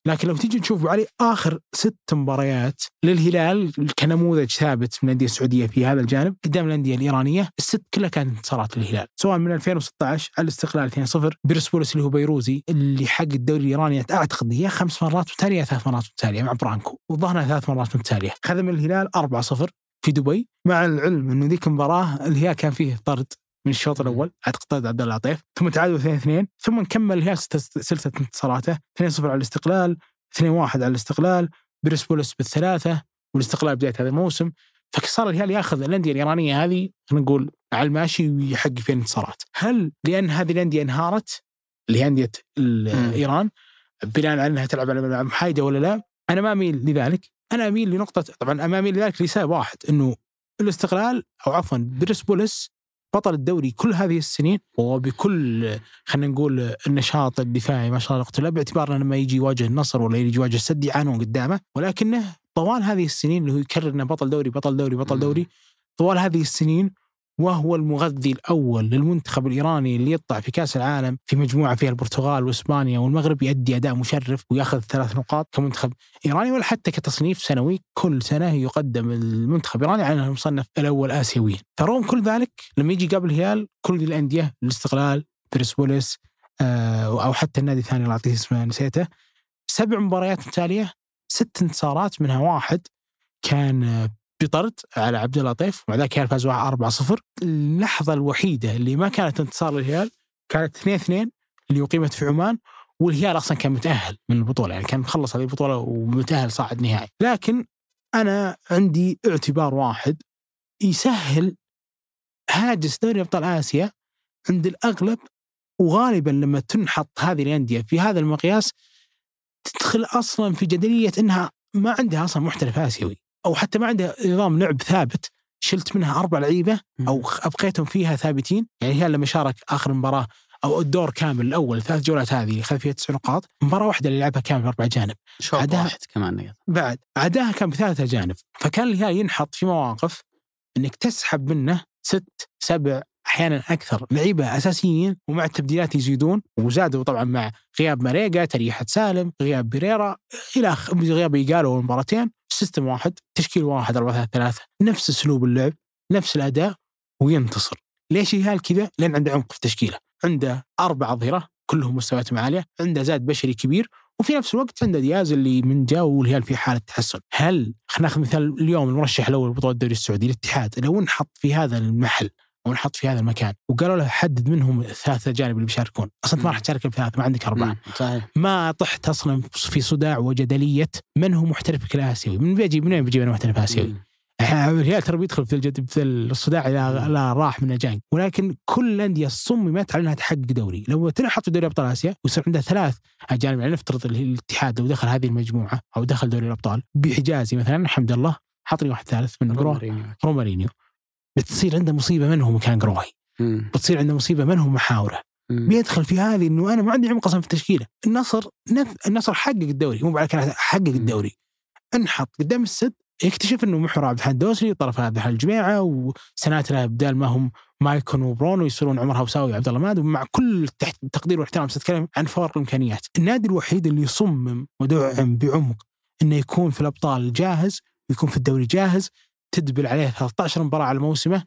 لكن لو تيجي تشوف علي آخر ست مباريات للهلال كنموذج ثابت من الأندية السعودية في هذا الجانب قدام الأندية الإيرانية. الست كلها كانت انتصارات للهلال سواء من 2016 على الاستقلال 2-0 بيرسبولس اللي هو بيروزي اللي حقق الدوري الإيراني أعتقد يا خمس مرات متتالية ثلاث مرات متتالية مع برانكو. وظهرنا ثلاث مرات متتالية. خذ من الهلال 4-0 في دبي. مع العلم إنه ذيك المباراة الهلال كان فيه طرد من الشوط الأول. اعتقد عبد الله العطيف ثم تعادل 2 2 ثم كمل الهلال سلسلة انتصاراته. 2 0 على الاستقلال. 2 1 على الاستقلال. بريسبولس بالثلاثة. والاستقلال بداية هذا الموسم. فصار الهلال ياخذ الأندية الإيرانية هذه. خلينا نقول على الماشي ويحقق فيها انتصارات. هل لأن هذه الأندية انهارت؟ اللي هي انديه ايران بناء على أنها تلعب على ملعب محايدة ولا لا؟ أنا ما أميل لذلك، أنا أميل لنقطه طبعا أنا أميل لذلك لسبب واحد. إنه الاستقلال أو عفوا بريسبولس بطل الدوري كل هذه السنين وبكل خلينا نقول النشاط الدفاعي ما شاء الله لا باعتبار لما يجي يواجه النصر ولا يجي يواجه السد يعانون قدامه. ولكنه طوال هذه السنين اللي هو يكرر إنه بطل دوري بطل دوري بطل دوري طوال هذه السنين وهو المغذي الأول للمنتخب الإيراني اللي يطلع في كأس العالم في مجموعة فيها البرتغال وإسبانيا والمغرب يؤدي أداء مشرف ويأخذ ثلاث نقاط كمنتخب إيراني ولا حتى كتصنيف سنوي كل سنة يقدم المنتخب الإيراني على أنه المصنف الأول اسيويا فرغم كل ذلك لما يجي قبل الهلال كل الأندية الاستقلال بريسبوليس آه أو حتى النادي الثاني اللي اعطيه اسمه نسيته. سبع مباريات متتالية ست انتصارات منها واحد. كان بطرد على عبد الله طيف ومع ذلك الهلال فاز 4-0 اللحظة الوحيدة اللي ما كانت انتصار للهلال كانت 2-2 اللي أقيمت في عمان والهلال أصلا كان متأهل من البطولة يعني كان مخلص هذه البطولة ومتأهل صاعد نهائي. لكن أنا عندي اعتبار واحد يسهل هاجس دوري أبطال آسيا عند الأغلب وغالبا لما تنحط هذه الأندية في هذا المقياس تدخل أصلا في جدلية إنها ما عندها أصلا محترف آسيوي. أو حتى ما عنده نظام لعب ثابت شلت منها أربع لعيبة أو أبقيتهم فيها ثابتين. يعني هي لما شارك آخر مباراة أو الدور كامل الأول ثلاث جولات هذه خذ فيها تسع نقاط مباراة واحدة اللي لعبها كامل بأربع أجانب. شوط واحد كمان. بعد عداها كان بثلاثة أجانب. فكان الهلال ينحط في مواقف إنك تسحب منه ست سبع أحيانا أكثر لعيبة أساسيين ومع التبديلات يزيدون. وزادوا طبعا مع غياب ماريغا تريحة سالم غياب بيريرا إلى غياب إيجالو مباراتين system واحد تشكيل واحد 4 3 3 نفس أسلوب اللعب نفس الأداء وينتصر. ليش الهلال كذا؟ لأن عنده عمق في تشكيله. عنده أربع أظهرة كلهم مستوياتهم عالية عنده زاد بشري كبير وفي نفس الوقت عنده دياز اللي من جاء والهلال في حالة تحسن. هل خلينا ناخذ مثال اليوم المرشح الأول لبطولة الدوري السعودي الاتحاد لو انحط في هذا المحل ونحط في هذا المكان. وقالوا له حدد منهم الثلاثه اجانب اللي بيشاركون. أصلا ما راح تشارك بثلاثه ما عندك أربعة. صحيح. ما طحت أصلا في صداع وجدلية من هو محترف بشكل آسيوي. من بيجي من وين بيجيب أنا محترف آسيوي؟ مم. الهلال ترى بيدخل في الجد في الصداع اذا لا راح من جانغ ولكن كل الأندية صممت على إنها تحقق دوري. لو تنحط في دوري أبطال آسيا ويصير عندها ثلاث أجانب يعني نفترض الاتحاد لو دخل هذه المجموعة أو دخل دوري الأبطال بحجازي مثلا الحمد لله حطني واحد ثالث من رومارينيو. رومارينيو. بتصير عنده مصيبة من هو مكان قروهي مم. بتصير عنده مصيبة من هو محاوره. بيدخل في هذه إنه أنا ما عندي عمق أصلا في التشكيلة. النصر نف... النصر حقق الدوري مو بعد كلام حقق الدوري. انحط قدام السد يكتشف إنه محور عبد الحميد الدوسري طرف عبد الحميد الجميعه وسناتنا بدال ما هم مايكون وبرونو يصيرون عمر هوساوي وعبد الله ماد ومع كل تحت التقدير والاحترام ستتكلم عن فوارق الإمكانيات. النادي الوحيد اللي يصمم ودعم بعمق إنه يكون في الأبطال جاهز ويكون في الدوري جاهز تدبل عليه 13 مباراة على موسمه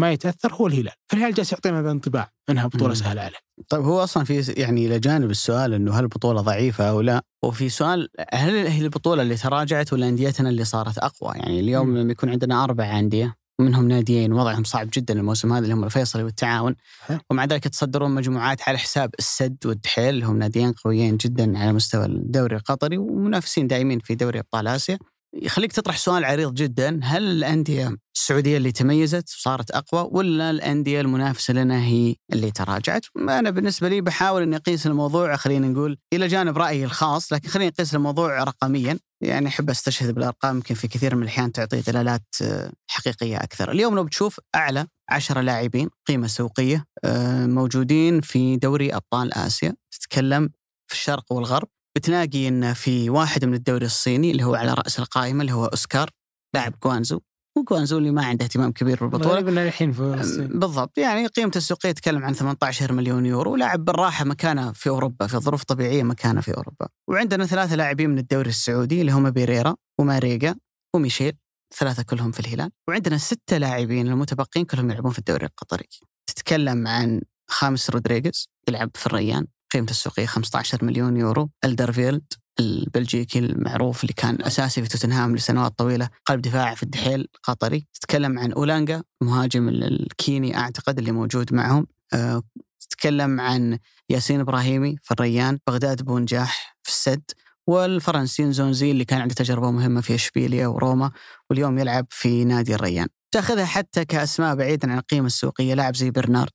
ما يتأثر هو الهلال فالهلال جالس يعطينا هذا الانطباع إنها بطولة. سهلة عليه طيب هو أصلا في يعني إلى جانب السؤال إنه هل البطولة ضعيفة أو لا وفي سؤال هل هي البطولة اللي تراجعت ولا أنديتنا اللي صارت أقوى يعني اليوم مم. لما يكون عندنا أربع أندية منهم ناديين وضعهم صعب جدا الموسم هذا اللي هم الفيصلي والتعاون ها. ومع ذلك يتصدرون مجموعات على حساب السد والدحيل اللي هم ناديين قويين جدا على مستوى الدوري القطري ومنافسين دائمين في دوري أبطال آسيا يخليك تطرح سؤال عريض جدا هل الأندية السعودية اللي تميزت وصارت أقوى ولا الأندية المنافسة لنا هي اللي تراجعت؟ أنا بالنسبة لي بحاول إني أقيس الموضوع خلينا نقول إلى جانب رأيي الخاص لكن خليني أقيس الموضوع رقميا يعني أحب أستشهد بالأرقام يمكن في كثير من الأحيان تعطي دلالات آه، حقيقية أكثر. اليوم لو بتشوف أعلى عشرة لاعبين قيمة سوقية آه، موجودين في دوري أبطال آسيا تتكلم في الشرق والغرب بتلاقي إن في واحد من الدوري الصيني اللي هو على رأس القائمة اللي هو أوسكار لاعب جوانزو. وجوانزو اللي ما عنده اهتمام كبير بالبطولة. انه الحين في الصين. بالضبط. يعني قيمته السوقية تتكلم عن 18 مليون يورو. لاعب بالراحة مكانه في أوروبا في ظروف طبيعية مكانه في أوروبا. وعندنا ثلاثة لاعبين من الدوري السعودي اللي هم بيريرا وماريجا وميشيل ثلاثة كلهم في الهلال. وعندنا ستة لاعبين المتبقين كلهم يلعبون في الدوري القطري. تتكلم عن خاميس رودريغيز يلعب في الريان. قيمته السوقيه 15 مليون يورو. ألدرفيرلد البلجيكي المعروف اللي كان أساسي في توتنهام لسنوات طويلة قلب دفاع في الدحيل قطري تتكلم عن أولونجا مهاجم ال- الكيني أعتقد اللي موجود معهم. أه تتكلم عن ياسين براهيمي في الريان بغداد بونجاح في السد والفرنسي نزونزي اللي كان عنده تجربة مهمة في إشبيليا وروما واليوم يلعب في نادي الريان. تأخذها حتى كأسماء بعيدا عن القيمة السوقية لاعب زي برنارد.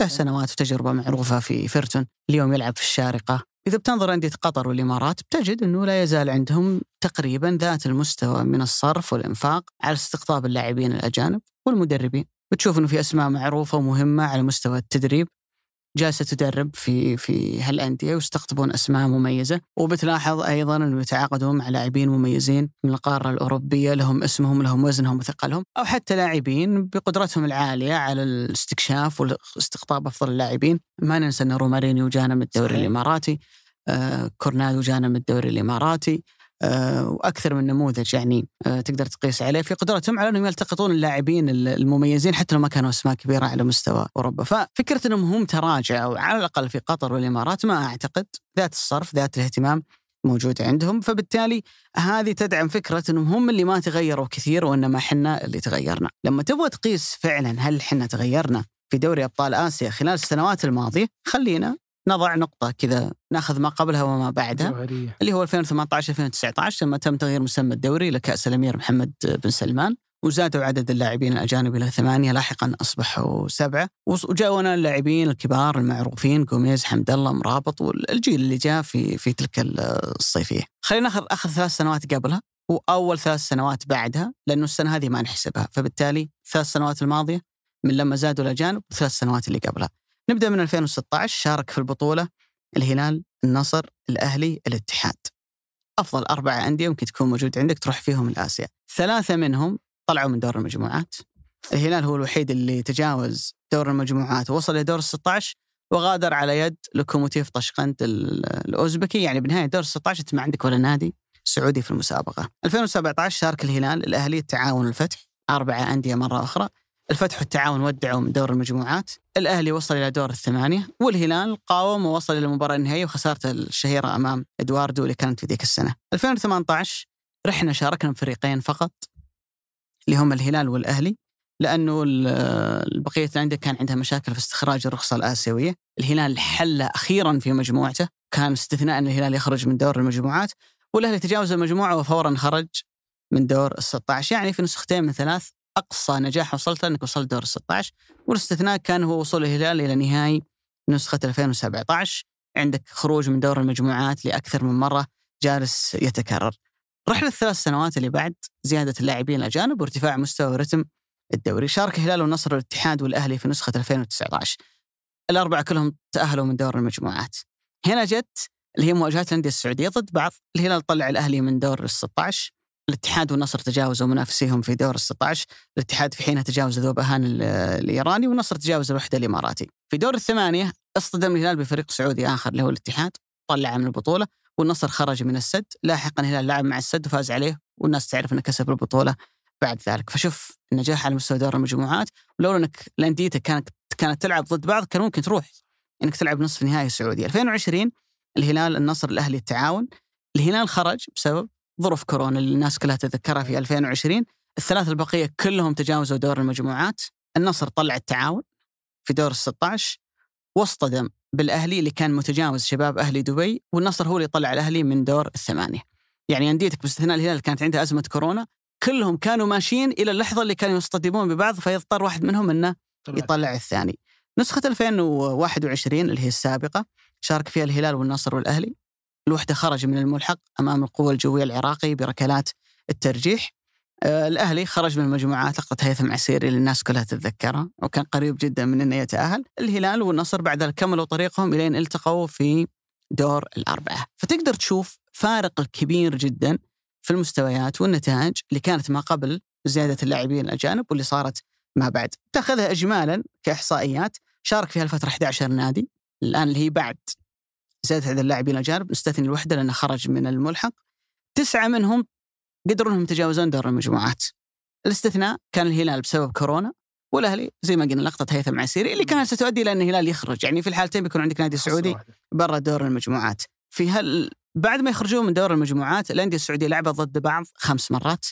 له سنوات وتجربه معروفة في فيرتون اليوم يلعب في الشارقة. إذا بتنظر أندية قطر والإمارات بتجد إنه لا يزال عندهم تقريبا ذات المستوى من الصرف والإنفاق على استقطاب اللاعبين الأجانب والمدربين. بتشوف إنه في أسماء معروفة ومهمة على مستوى التدريب. جالسة تدرب في في هالأندية ويستقطبون أسماء مميزة. وبتلاحظ أيضا إنه يتعاقدون مع لاعبين مميزين من القارة الأوروبية. لهم اسمهم لهم وزنهم وثقلهم. أو حتى لاعبين بقدرتهم العالية على الاستكشاف واستقطاب أفضل اللاعبين. ما ننسى إن رومارينيو جانا من الدوري. الإماراتي. آه كورنادو جانا من الدوري الإماراتي. وأكثر من نموذج يعني آه تقدر تقيس عليه. في قدرتهم على أنهم يلتقطون اللاعبين المميزين حتى لو ما كانوا أسماء كبيرة على مستوى أوروبا، ففكرة أنهم هم تراجعوا على الأقل في قطر والإمارات ما أعتقد. ذات الصرف ذات الاهتمام موجود عندهم. فبالتالي هذه تدعم فكرة أنهم هم اللي ما تغيروا كثير وإنما إحنا اللي تغيرنا، لما تبغى تقيس فعلا هل إحنا تغيرنا في دوري أبطال آسيا خلال السنوات الماضية خلينا نضع نقطة كذا نأخذ ما قبلها وما بعدها جوهرية. اللي هو 2018 2019 لما تم تغيير مسمى الدوري لكأس الأمير محمد بن سلمان وزادوا عدد اللاعبين الأجانب إلى ثمانية لاحقا أصبحوا سبعة. وجاءونا اللاعبين الكبار المعروفين جوميز حمد الله مرابط والجيل اللي جاء في في تلك الصيفية. خلينا نأخذ أخذ ثلاث سنوات قبلها وأول ثلاث سنوات بعدها لأنه السنة هذه ما نحسبها. فبالتالي ثلاث سنوات الماضية من لما زادوا الأجانب وثلاث سنوات اللي قبلها. نبدأ من 2016 شارك في البطولة الهلال النصر الأهلي الاتحاد. أفضل أربع أندية ممكن تكون موجود عندك تروح فيهم الآسيا. ثلاثة منهم طلعوا من دور المجموعات. الهلال هو الوحيد اللي تجاوز دور المجموعات ووصل إلى دور ال 16 وغادر على يد لوكوموتيف طشقنت ال- الأوزبكي. يعني بنهاية دور ال 16 انت ما عندك ولا نادي سعودي في المسابقة. 2017 شارك الهلال الأهلي التعاون الفتح أربعة أندية مرة أخرى. الفتح والتعاون ودعوا من دور المجموعات. الأهلي وصل إلى دور الثمانية والهلال قاوم ووصل إلى المباراة النهائية وخسارته الشهيرة أمام إدواردو اللي كانت في ذيك السنة. 2018 رحنا شاركنا بفريقين فقط اللي هم الهلال والأهلي لأنه ال- بقيه الانديه كان عندها مشاكل في استخراج الرخصة الآسيوية، الهلال حل أخيرا في مجموعته، كان استثناء أن الهلال يخرج من دور المجموعات، والأهلي تجاوز المجموعة وفورا خرج من دور ال 16 يعني في نسختين من ثلاث أقصى نجاح وصلت أنك وصلت دور ال 16 والاستثناء كان هو وصول الهلال إلى نهائي نسخة 2017 عندك خروج من دور المجموعات لأكثر من مرة جالس يتكرر. رحلة الثلاث سنوات اللي بعد زيادة اللاعبين الأجانب وارتفاع مستوى ورتم الدوري، شارك الهلال والنصر والاتحاد والأهلي في نسخة 2019. الأربعة كلهم تأهلوا من دور المجموعات. هنا جت اللي هي مواجهات الأندية السعودية ضد بعض، الهلال طلع الأهلي من دور ال 16 الاتحاد والنصر تجاوزوا منافسيهم في دور ال 16 الاتحاد في حينها تجاوز ذوبهان ال- الإيراني والنصر تجاوز الوحدة الإماراتي. في دور الثمانية اصطدم الهلال بفريق سعودي آخر اللي هو الاتحاد طلع من البطولة والنصر خرج من السد. لاحقا الهلال لعب مع السد وفاز عليه والناس تعرف إنه كسب البطولة بعد ذلك. فشوف النجاح على مستوى دور المجموعات. ولولا إنك الانديتك كانت كانت تلعب ضد بعض كان ممكن تروح إنك تلعب نصف نهائي سعودي 2020 الهلال النصر الأهلي التعاون الهلال خرج بسبب ظروف كورونا اللي الناس كلها تتذكرها في 2020 الثلاث البقية كلهم تجاوزوا دور المجموعات. النصر طلع التعاون في دور ال 16 واصطدم بالأهلي اللي كان متجاوز شباب أهلي دبي والنصر هو اللي طلع الأهلي من دور الثمانية. يعني أنديتك باستثناء الهلال كانت عندها أزمة كورونا كلهم كانوا ماشيين إلى اللحظة اللي كانوا يصطدمون ببعض فيضطر واحد منهم إنه يطلع الثاني. نسخة 2021 اللي هي السابقة شارك فيها الهلال والنصر والأهلي. الوحدة خرج من الملحق أمام القوة الجوية العراقي بركلات الترجيح. آه الأهلي خرج من المجموعات لقطة هيثم عسيري اللي الناس كلها تتذكرها وكان قريب جدا من أنه يتأهل. الهلال والنصر بعد كملوا طريقهم إلين التقوا في دور الأربعة. فتقدر تشوف فارق الكبير جدا في المستويات والنتائج اللي كانت ما قبل زيادة اللاعبين الأجانب واللي صارت ما بعد. تأخذها إجمالا كإحصائيات. شارك في هالفترة 11 نادي. الآن اللي هي بعد زيادة عدد اللاعبين الأجانب نستثني الوحدة لأنه خرج من الملحق تسعة منهم قدروا أنهم يتجاوزون دور المجموعات. الاستثناء كان الهلال بسبب كورونا والأهلي زي ما قلنا لقطة هيثم عسيري اللي كانت ستؤدي إلى أن الهلال يخرج، يعني في الحالتين بيكون عندك نادي سعودي برا دور المجموعات. في هال بعد ما يخرجون من دور المجموعات الأندية السعودية لعبت ضد بعض خمس مرات.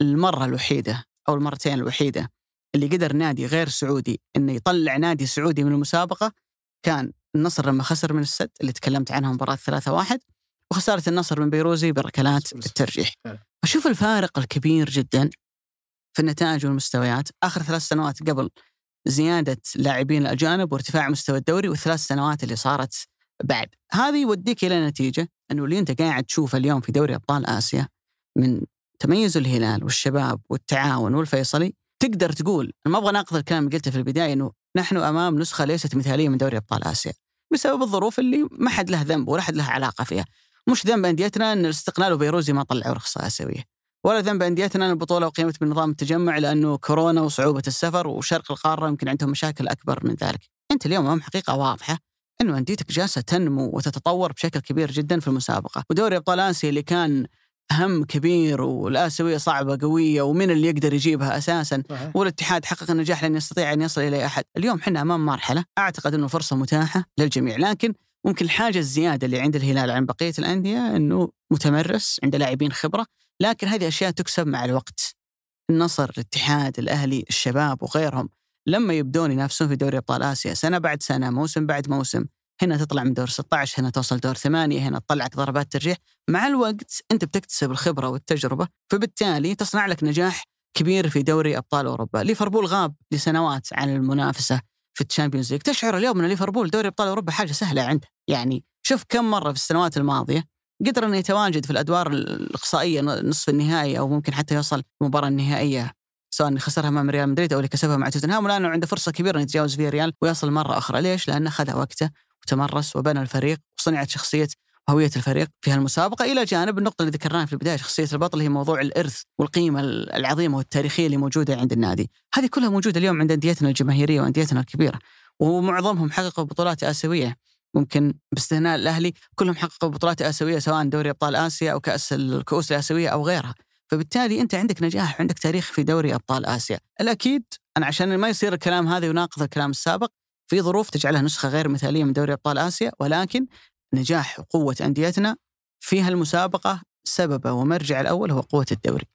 المرة الوحيدة أو المرتين الوحيدة اللي قدر نادي غير سعودي إنه يطلع نادي سعودي من المسابقة كان النصر لما خسر من السد اللي تكلمت عنها مباراة 3-1 وخسارة النصر من بيروزي بركلات الترجيح. فشوف الفارق الكبير جدا في النتائج والمستويات. آخر ثلاث سنوات قبل زيادة لاعبين الأجانب وارتفاع مستوى الدوري والثلاث سنوات اللي صارت بعد. هذه يوديك إلى نتيجة أنه اللي أنت قاعد تشوفه اليوم في دوري أبطال آسيا من تميز الهلال والشباب والتعاون والفيصلي تقدر تقول ما أبغى ناقض الكلام اللي قلته في البداية إنه نحن أمام نسخة ليست مثالية من دوري أبطال آسيا بسبب الظروف اللي ما حد له ذنب ولا حد له علاقة فيها مش ذنب أنديتنا إن الاستقلال وبيروزي ما طلعوا رخصة آسيوية ولا ذنب أنديتنا إن البطولة اقيمت بنظام التجمع لأنه كورونا وصعوبة السفر وشرق القارة يمكن عندهم مشاكل أكبر من ذلك. أنت اليوم أمام حقيقة واضحة إنه أنديتك جالسة تنمو وتتطور بشكل كبير جدا في المسابقة، ودوري أبطال آسيا اللي كان هم كبير والاسيويه صعبة قوية ومن اللي يقدر يجيبها أساسا صحيح. والاتحاد حقق النجاح لن يستطيع أن يصل إلى أحد، اليوم إحنا أمام مرحلة أعتقد إنه فرصة متاحة للجميع، لكن ممكن الحاجة الزيادة اللي عند الهلال عن بقية الأندية إنه متمرس عنده لاعبين خبرة، لكن هذه أشياء تكسب مع الوقت. النصر، الاتحاد، الأهلي، الشباب وغيرهم لما يبدون ينافسون في دوري أبطال آسيا سنة بعد سنة، موسم بعد موسم، هنا تطلع من دور 16 هنا توصل دور ثمانية هنا تطلعك ضربات ترجيح. مع الوقت أنت بتكتسب الخبرة والتجربة فبالتالي تصنع لك نجاح كبير في دوري أبطال أوروبا. ليفربول غاب لسنوات عن المنافسة في ال Champions League. تشعر اليوم إن ليفربول دوري أبطال أوروبا حاجة سهلة عنده يعني شوف كم مرة في السنوات الماضية قدر إنه يتواجد في الأدوار الإقصائية نصف النهائي أو ممكن حتى يوصل المباراه النهائيه سواء خسرها امام ريال مدريد أو اللي كسبها مع توتنهام. والآن عنده فرصة كبيرة إنه يتجاوز فيها ريال ويصل مرة أخرى. ليش؟ لأنه اخذ وقته وتمرس وبنى الفريق وصنعت شخصية هوية الفريق في هالمسابقة إلى جانب النقطة اللي ذكرناها في البداية شخصية البطل هي موضوع الإرث والقيمة العظيمة والتاريخية اللي موجودة عند النادي. هذه كلها موجودة اليوم عند أنديتنا الجماهيرية وأنديتنا الكبيرة ومعظمهم حققوا بطولات آسيوية. ممكن باستثناء الأهلي كلهم حققوا بطولات آسيوية سواء دوري أبطال آسيا أو كأس الكؤوس الآسيوية أو غيرها. فبالتالي أنت عندك نجاح عندك تاريخ في ظروف تجعلها نسخة غير مثالية من دوري أبطال آسيا ولكن نجاح وقوة أنديتنا في هالمسابقة سببه ومرجع الأول هو قوة الدوري.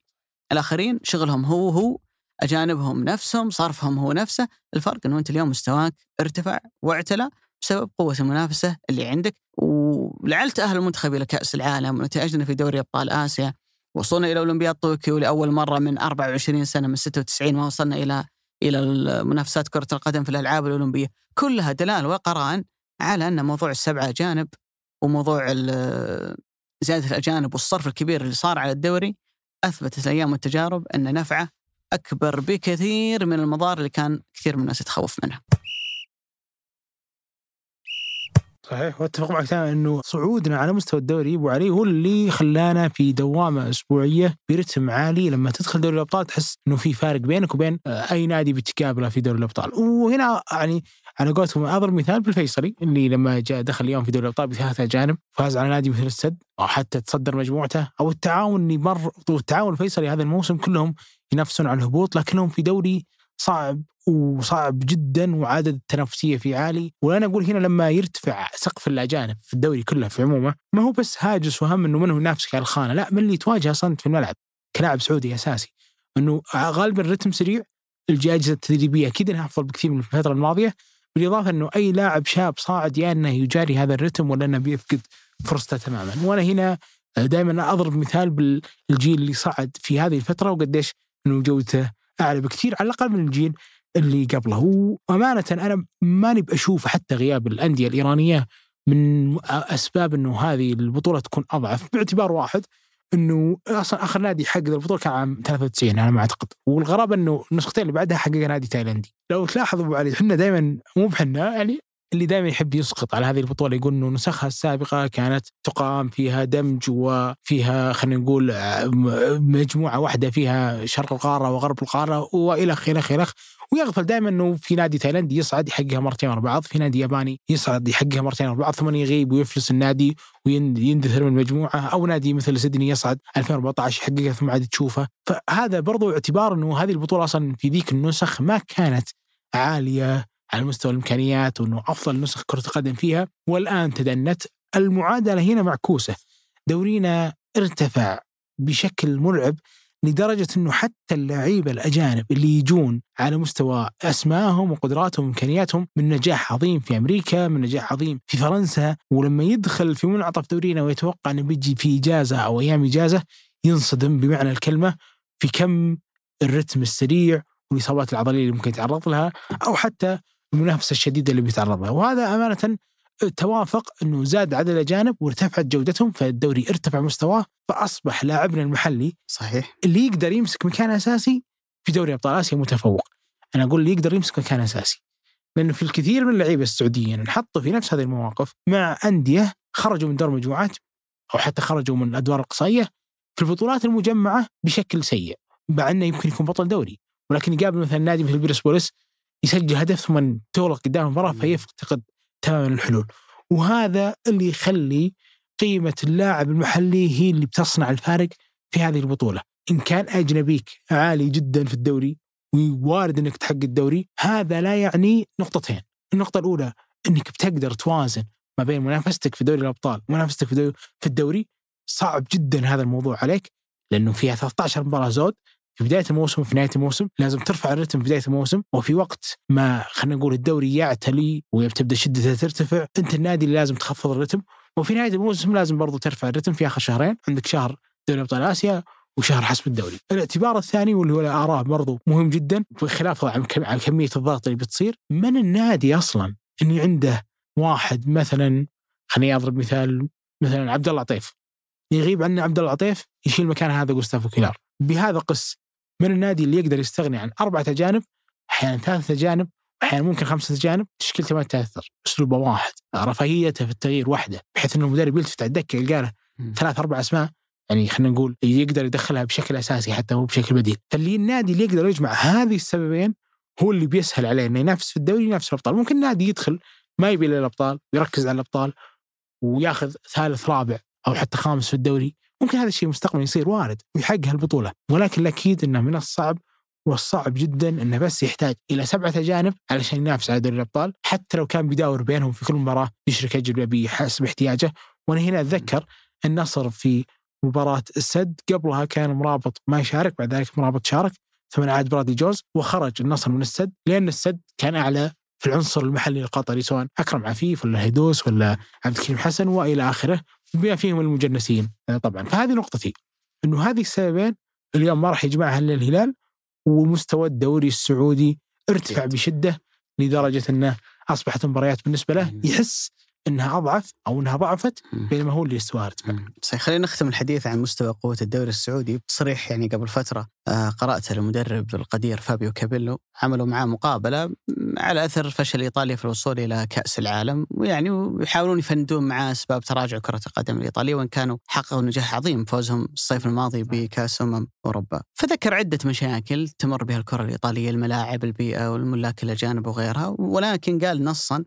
الآخرين شغلهم هو هو أجانبهم نفسهم صرفهم هو نفسه. الفرق إنه أنت اليوم مستواك ارتفع واعتلى بسبب قوة المنافسة اللي عندك ولعل تاهل المنتخب إلى كأس العالم ونتائجنا في دوري أبطال آسيا. وصلنا إلى أولمبياد طوكيو لأول مرة من 24 سنة من 96 ما وصلنا إلى إلى منافسات كرة القدم في الألعاب الأولمبية كلها دلال وقرائن على أن موضوع السبعه أجانب وموضوع زياده الأجانب والصرف الكبير اللي صار على الدوري أثبتت الأيام والتجارب أن نفعه أكبر بكثير من المضار اللي كان كثير من الناس يتخوف منها. صحيح. واتفق معك تماما إنه صعودنا على مستوى الدوري ابو علي هو اللي خلانا في دوامة أسبوعية برتم عالي. لما تدخل دوري الأبطال تحس إنه في فارق بينك وبين أي نادي بتقابله في دوري الأبطال. وهنا يعني على قولتهم أضرب مثال بالفيصلي اللي لما جاء دخل اليوم في دوري الأبطال بثلاثة اجانب فاز على نادي مثل السد أو حتى تصدر مجموعته أو التعاون اللي مر والتعاون الفيصلي هذا الموسم كلهم ينافسون على الهبوط لكنهم في دوري صعب. وصعب جدا وعدد التنافسية فيه عالي. وأنا أقول هنا لما يرتفع سقف الاجانب في الدوري كله في عمومه ما هو بس هاجس وهم إنه من هو ينافسك على الخانة لا من اللي تواجهه أصلا في الملعب كلاعب سعودي أساسي. إنه غالبا الرتم سريع الاجهزه التدريبية أكيد إنها أفضل بكثير من الفترة الماضية بالإضافة إنه أي لاعب شاب صاعد يا إنه يجاري هذا الرتم ولا إنه بيفقد فرصته تماما. وأنا هنا دائما أضرب مثال بالجيل اللي صعد في هذه الفترة وقديش إنه جودته أعلى بكثير على الأقل من الجيل اللي قبله. وأمانة أنا ماني بشوف حتى غياب الأندية الإيرانية من أسباب إنه هذه البطولة تكون أضعف باعتبار واحد إنه أصلا آخر نادي حقق البطولة كان عام 93 على ما أعتقد. والغرابة إنه النسختين اللي بعدها حققها نادي تايلاندي. لو تلاحظ أبو علي إحنا دائما مو بحنا يعني اللي دائما يحب يسقط على هذه البطولة يقول إنه نسخها السابقة كانت تقام فيها دمج وفيها خلينا نقول مجموعة واحدة فيها شرق القارة وغرب القارة وإلى آخره إلى ويغفل دائما إنه في نادي تايلندي يصعد يحققها مرتين ورا بعض، في نادي ياباني يصعد يحققها مرتين ورا بعض ثم يغيب ويفلس النادي ويندثر من المجموعه أو نادي مثل سيدني يصعد 2014 يحققها ثم عاد تشوفه، فهذا برضو اعتبار إنه هذه البطولة أصلا في ذيك النسخ ما كانت عالية على مستوى الإمكانيات وإنه أفضل نسخ كرة القدم فيها والآن تدنت. المعادلة هنا معكوسة. دورينا ارتفع بشكل مرعب لدرجة أنه حتى اللعيبة الأجانب اللي يجون على مستوى أسمائهم وقدراتهم وإمكانياتهم من نجاح عظيم في أمريكا من نجاح عظيم في فرنسا ولما يدخل في منعطف دورينا ويتوقع أنه بيجي في إجازة أو أيام إجازة ينصدم بمعنى الكلمة في كم الرتم السريع والإصابات العضلية اللي ممكن يتعرض لها أو حتى المنافسة الشديدة اللي بيتعرض لها. وهذا أمانة توافق إنه زاد عدد الأجانب وارتفعت جودتهم فالدوري ارتفع مستواه فأصبح لاعبنا المحلي صحيح. اللي يقدر يمسك مكان أساسي في دوري أبطال آسيا متفوق. أنا أقول اللي يقدر يمسك مكان أساسي. لأنه في الكثير من اللعيبة السعوديين انحطوا في نفس هذه المواقف مع أندية خرجوا من دور المجموعات أو حتى خرجوا من الأدوار الأقصائية في البطولات المجمعة بشكل سيء مع إنه يمكن يكون بطل دوري. ولكن يقابل مثلا نادي مثل بيرسبوليس يسجل هدف ثم تغلق قدام المباراة فيفتقد تماما الحلول. وهذا اللي يخلي قيمة اللاعب المحلي هي اللي بتصنع الفارق في هذه البطولة. إن كان أجنبيك عالي جدا في الدوري ووارد أنك تحقق الدوري هذا لا يعني نقطتين. النقطة الأولى أنك بتقدر توازن ما بين منافستك في دوري الأبطال ومنافستك في, في الدوري. صعب جدا هذا الموضوع عليك لأنه فيها 13 مباراة زود. في بداية الموسم وفي نهاية الموسم. لازم ترفع الرتم في بداية الموسم. وفي وقت ما خلينا نقول الدوري يعتلي وتبدا شدته ترتفع أنت النادي اللي لازم تخفض الرتم. وفي نهاية الموسم لازم برضو ترفع الرتم في آخر شهرين. عندك شهر دوري أبطال آسيا وشهر حسب الدوري. الاعتبار الثاني واللي هو الاراء برضو مهم جدا بخلاف عن كمية الضغط اللي بتصير. من النادي أصلا اني عنده واحد مثلا خليني أضرب مثال مثلا عبد الله عطيف. يغيب عنا عبد الله عطيف يشيل مكان هذا جوستافو كيلار. بهذا قس من النادي اللي يقدر يستغني عن أربعة أجانب أحيانا ثلاثة أجانب أحيانا ممكن خمسة أجانب تشكيلته ما تأثر أسلوبه واحد رفاهيته في التغيير واحدة بحيث أنه المدرب يلتفت على الدكة يلقى له ثلاث أربع أسماء يعني خلينا نقول يقدر يدخلها بشكل أساسي حتى مو بشكل بديل. فاللي النادي اللي يقدر يجمع هذه السببين هو اللي بيسهل عليه إنه ينافس في الدوري ينافس في الأبطال. ممكن نادي يدخل ما يبي للابطال ويركز على الأبطال وياخذ ثالث رابع أو حتى خامس في الدوري ممكن هذا الشيء مستقبلا يصير وارد ويحقق البطوله ولكن الأكيد إنه من الصعب والصعب جدا إنه بس يحتاج إلى سبعة أجانب علشان ينافس على دوري الأبطال حتى لو كان بيداور بينهم في كل مباراة يشرك أجنبي حسب احتياجه. وأنا هنا أتذكر النصر في مباراة السد قبلها كان مرابط ما يشارك بعد ذلك مرابط شارك ثم عاد برادي جوز وخرج النصر من السد لأن السد كان أعلى في العنصر المحلي القطري سواء أكرم عفيف ولا هيدوس ولا عبد الكريم حسن وإلى آخره. بما فيهم المجنسين. آه، طبعا. فهذه نقطتي إنه هذه السببين اليوم ما راح يجمعها إلا الهلال ومستوى الدوري السعودي ارتفع بشدة لدرجة إنه أصبحت المباريات بالنسبة له. يحس إنها أضعف أو إنها ضعفت. بينما هو اللي استوى ارتفع. صحيح خلينا نختم الحديث عن مستوى قوة الدوري السعودي. بتصريح يعني قبل فترة آه، قرأت المدرب القدير فابيو كابيلو. عملوا معاه مقابلة م، على أثر فشل إيطاليا في الوصول إلى كأس العالم. ويعني ويحاولون يفندون معاه أسباب تراجع كرة القدم الإيطالية وإن كانوا حققوا نجاح عظيم فوزهم الصيف الماضي بكأس أمم أوروبا. فذكر عدة مشاكل تمر بها الكرة الإيطالية الملاعب البيئة والملاك الأجانب وغيرها. ولكن قال نصا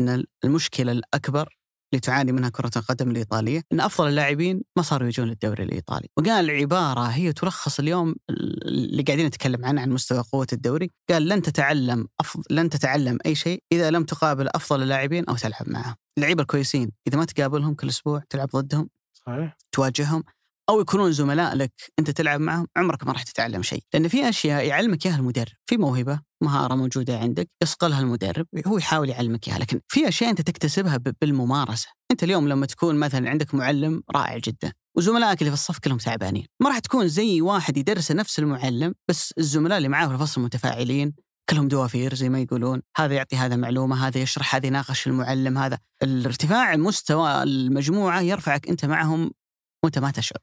أن المشكلة الأكبر اللي تعاني منها كرة القدم الإيطالية أن أفضل اللاعبين ما صاروا يجون للدوري الإيطالي. وقال عبارة هي تلخص اليوم اللي قاعدين نتكلم عنه عن مستوى قوة الدوري. قال لن تتعلم أفضل لن تتعلم أي شيء إذا لم تقابل أفضل اللاعبين أو تلعب معهم. اللعيبة الكويسين إذا ما تقابلهم كل أسبوع تلعب ضدهم صحيح. تواجههم أو يكونون زملاء لك أنت تلعب معهم عمرك ما راح تتعلم شيء. لأن في أشياء يعلمك إياها المدرب في موهبة مهارة موجودة عندك يصقلها المدرب هو يحاول يعلمك إياها. لكن في أشياء أنت تكتسبها بالممارسة. أنت اليوم لما تكون مثلا عندك معلم رائع جدا وزملائك اللي في الصف كلهم تعبانين ما راح تكون زي واحد يدرس نفس المعلم بس الزملاء اللي معاه في الفصل متفاعلين كلهم دوافير زي ما يقولون هذا يعطي هذا معلومة هذا يشرح هذا يناقش المعلم هذا الارتفاع مستوى المجموعة يرفعك أنت معهم وانت ما تشعر.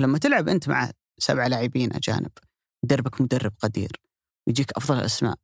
لما تلعب انت مع سبعه لاعبين أجانب مدربك مدرب قدير ويجيك أفضل الأسماء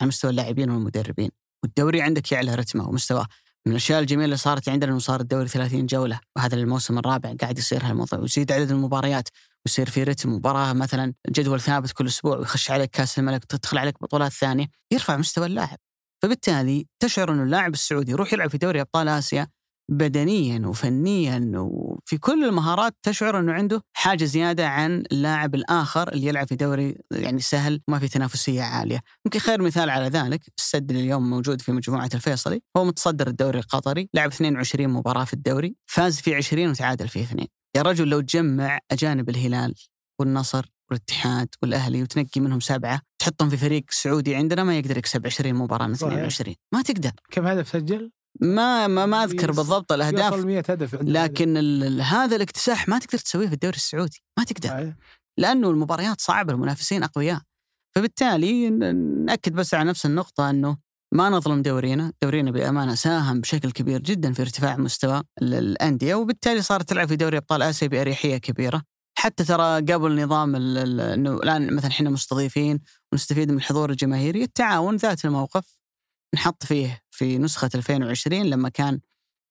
على مستوى اللاعبين والمدربين والدوري عندك يعلى رتمه ومستواه. من الأشياء الجميلة اللي صارت عندنا إنه صار الدوري 30 جولة وهذا الموسم الرابع قاعد يصير هالموضوع ويزيد عدد المباريات ويصير في رتم مباراة مثلا جدول ثابت كل أسبوع ويخش عليك كأس الملك تدخل عليك بطولات ثانية يرفع مستوى اللاعب. فبالتالي تشعر إنه اللاعب السعودي يروح يلعب في دوري أبطال آسيا بدنيا وفنيا وفي كل المهارات تشعر إنه عنده حاجة زيادة عن اللاعب الآخر اللي يلعب في دوري يعني سهل وما في تنافسية عالية، يمكن خير مثال على ذلك السد اللي اليوم موجود في مجموعة الفيصلي هو متصدر الدوري القطري، لعب 22 مباراة في الدوري، فاز في 20 وتعادل في اثنين. يا رجل لو تجمع أجانب الهلال والنصر والاتحاد والأهلي وتنقي منهم سبعة تحطهم في فريق سعودي عندنا ما يقدر يكسب 20 مباراة من صحيح. 22 ما تقدر كم هدف سجل؟ ما ما, ما أذكر بالضبط الأهداف يوصل 100 هدف. لكن ال- هذا الاكتساح ما تقدر تسويه في الدوري السعودي ما تقدر. لأنه المباريات صعبة المنافسين أقوياء فبالتالي نأكد بس على نفس النقطة إنه ما نظلم دورينا، دورينا بأمانة ساهم بشكل كبير جدا في ارتفاع مستوى ال- الأندية وبالتالي صارت تلعب في دوري أبطال آسيا بأريحية كبيرة. حتى ترى قبل نظام إنه الآن مثلا إحنا مستضيفين ونستفيد من الحضور الجماهيري، التعاون ذات الموقف نحط فيه في نسخة 2020 لما كان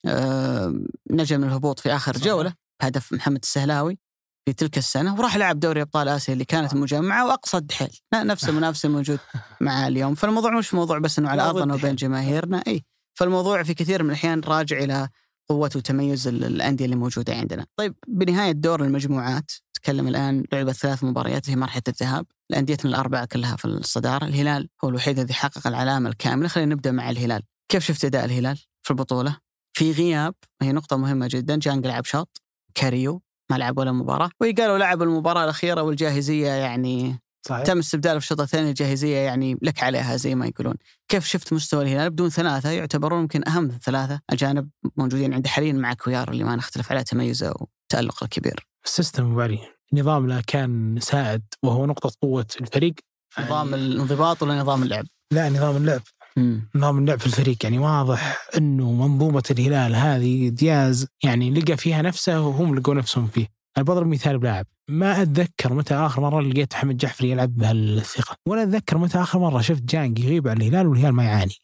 آه، نجا من الهبوط في صحيح. جولة بهدف محمد السهلاوي في تلك السنة وراح لعب دوري أبطال آسيا اللي كانت مجمعة وأقصد حيل نفس المنافس الموجود مع اليوم فالموضوع مش موضوع بس إنه على أرضنا وبين. جماهيرنا إي فالموضوع في كثير من الأحيان راجع إلى قوة وتميز ال- الأندية اللي موجودة عندنا. طيب بنهاية دور المجموعات تكلم الآن لعبت ثلاث مباريات في مرحلة الذهاب، الانديتنا الأربعة كلها في الصدارة، الهلال هو الوحيد الذي حقق العلامة الكاملة، خلينا نبدأ مع الهلال. كيف شفت أداء الهلال في البطولة؟ في غياب هي نقطة مهمة جدا جانج لعب شوط كاريو ما لعب ولا مباراة. وقالوا لعب المباراة الأخيرة والجاهزية يعني صحيح. تم استبداله في الشوط الثاني الجاهزية يعني لك عليها زي ما يقولون. كيف شفت مستوى الهلال؟ بدون ثلاثة يعتبرون يمكن أهم ثلاثة أجانب موجودين عند حاليا مع كويار اللي ما نختلف على تميزه وتألقه الكبير. ال system ابو علي نظام له كان سائد وهو نقطة قوة الفريق نظام يعني- الانضباط ولا نظام اللعب؟ لا نظام اللعب مم. نظام اللعب في الفريق يعني واضح إنه منظومة الهلال هذه دياز يعني لقى فيها نفسه وهم لقوا نفسهم فيه. أنا بضرب مثال بلاعب ما أتذكر متى آخر مرة لقيت محمد جعفر يلعب بهالثقة ولا أتذكر متى آخر مرة شفت جانج يغيب عن الهلال والهلال ما يعاني.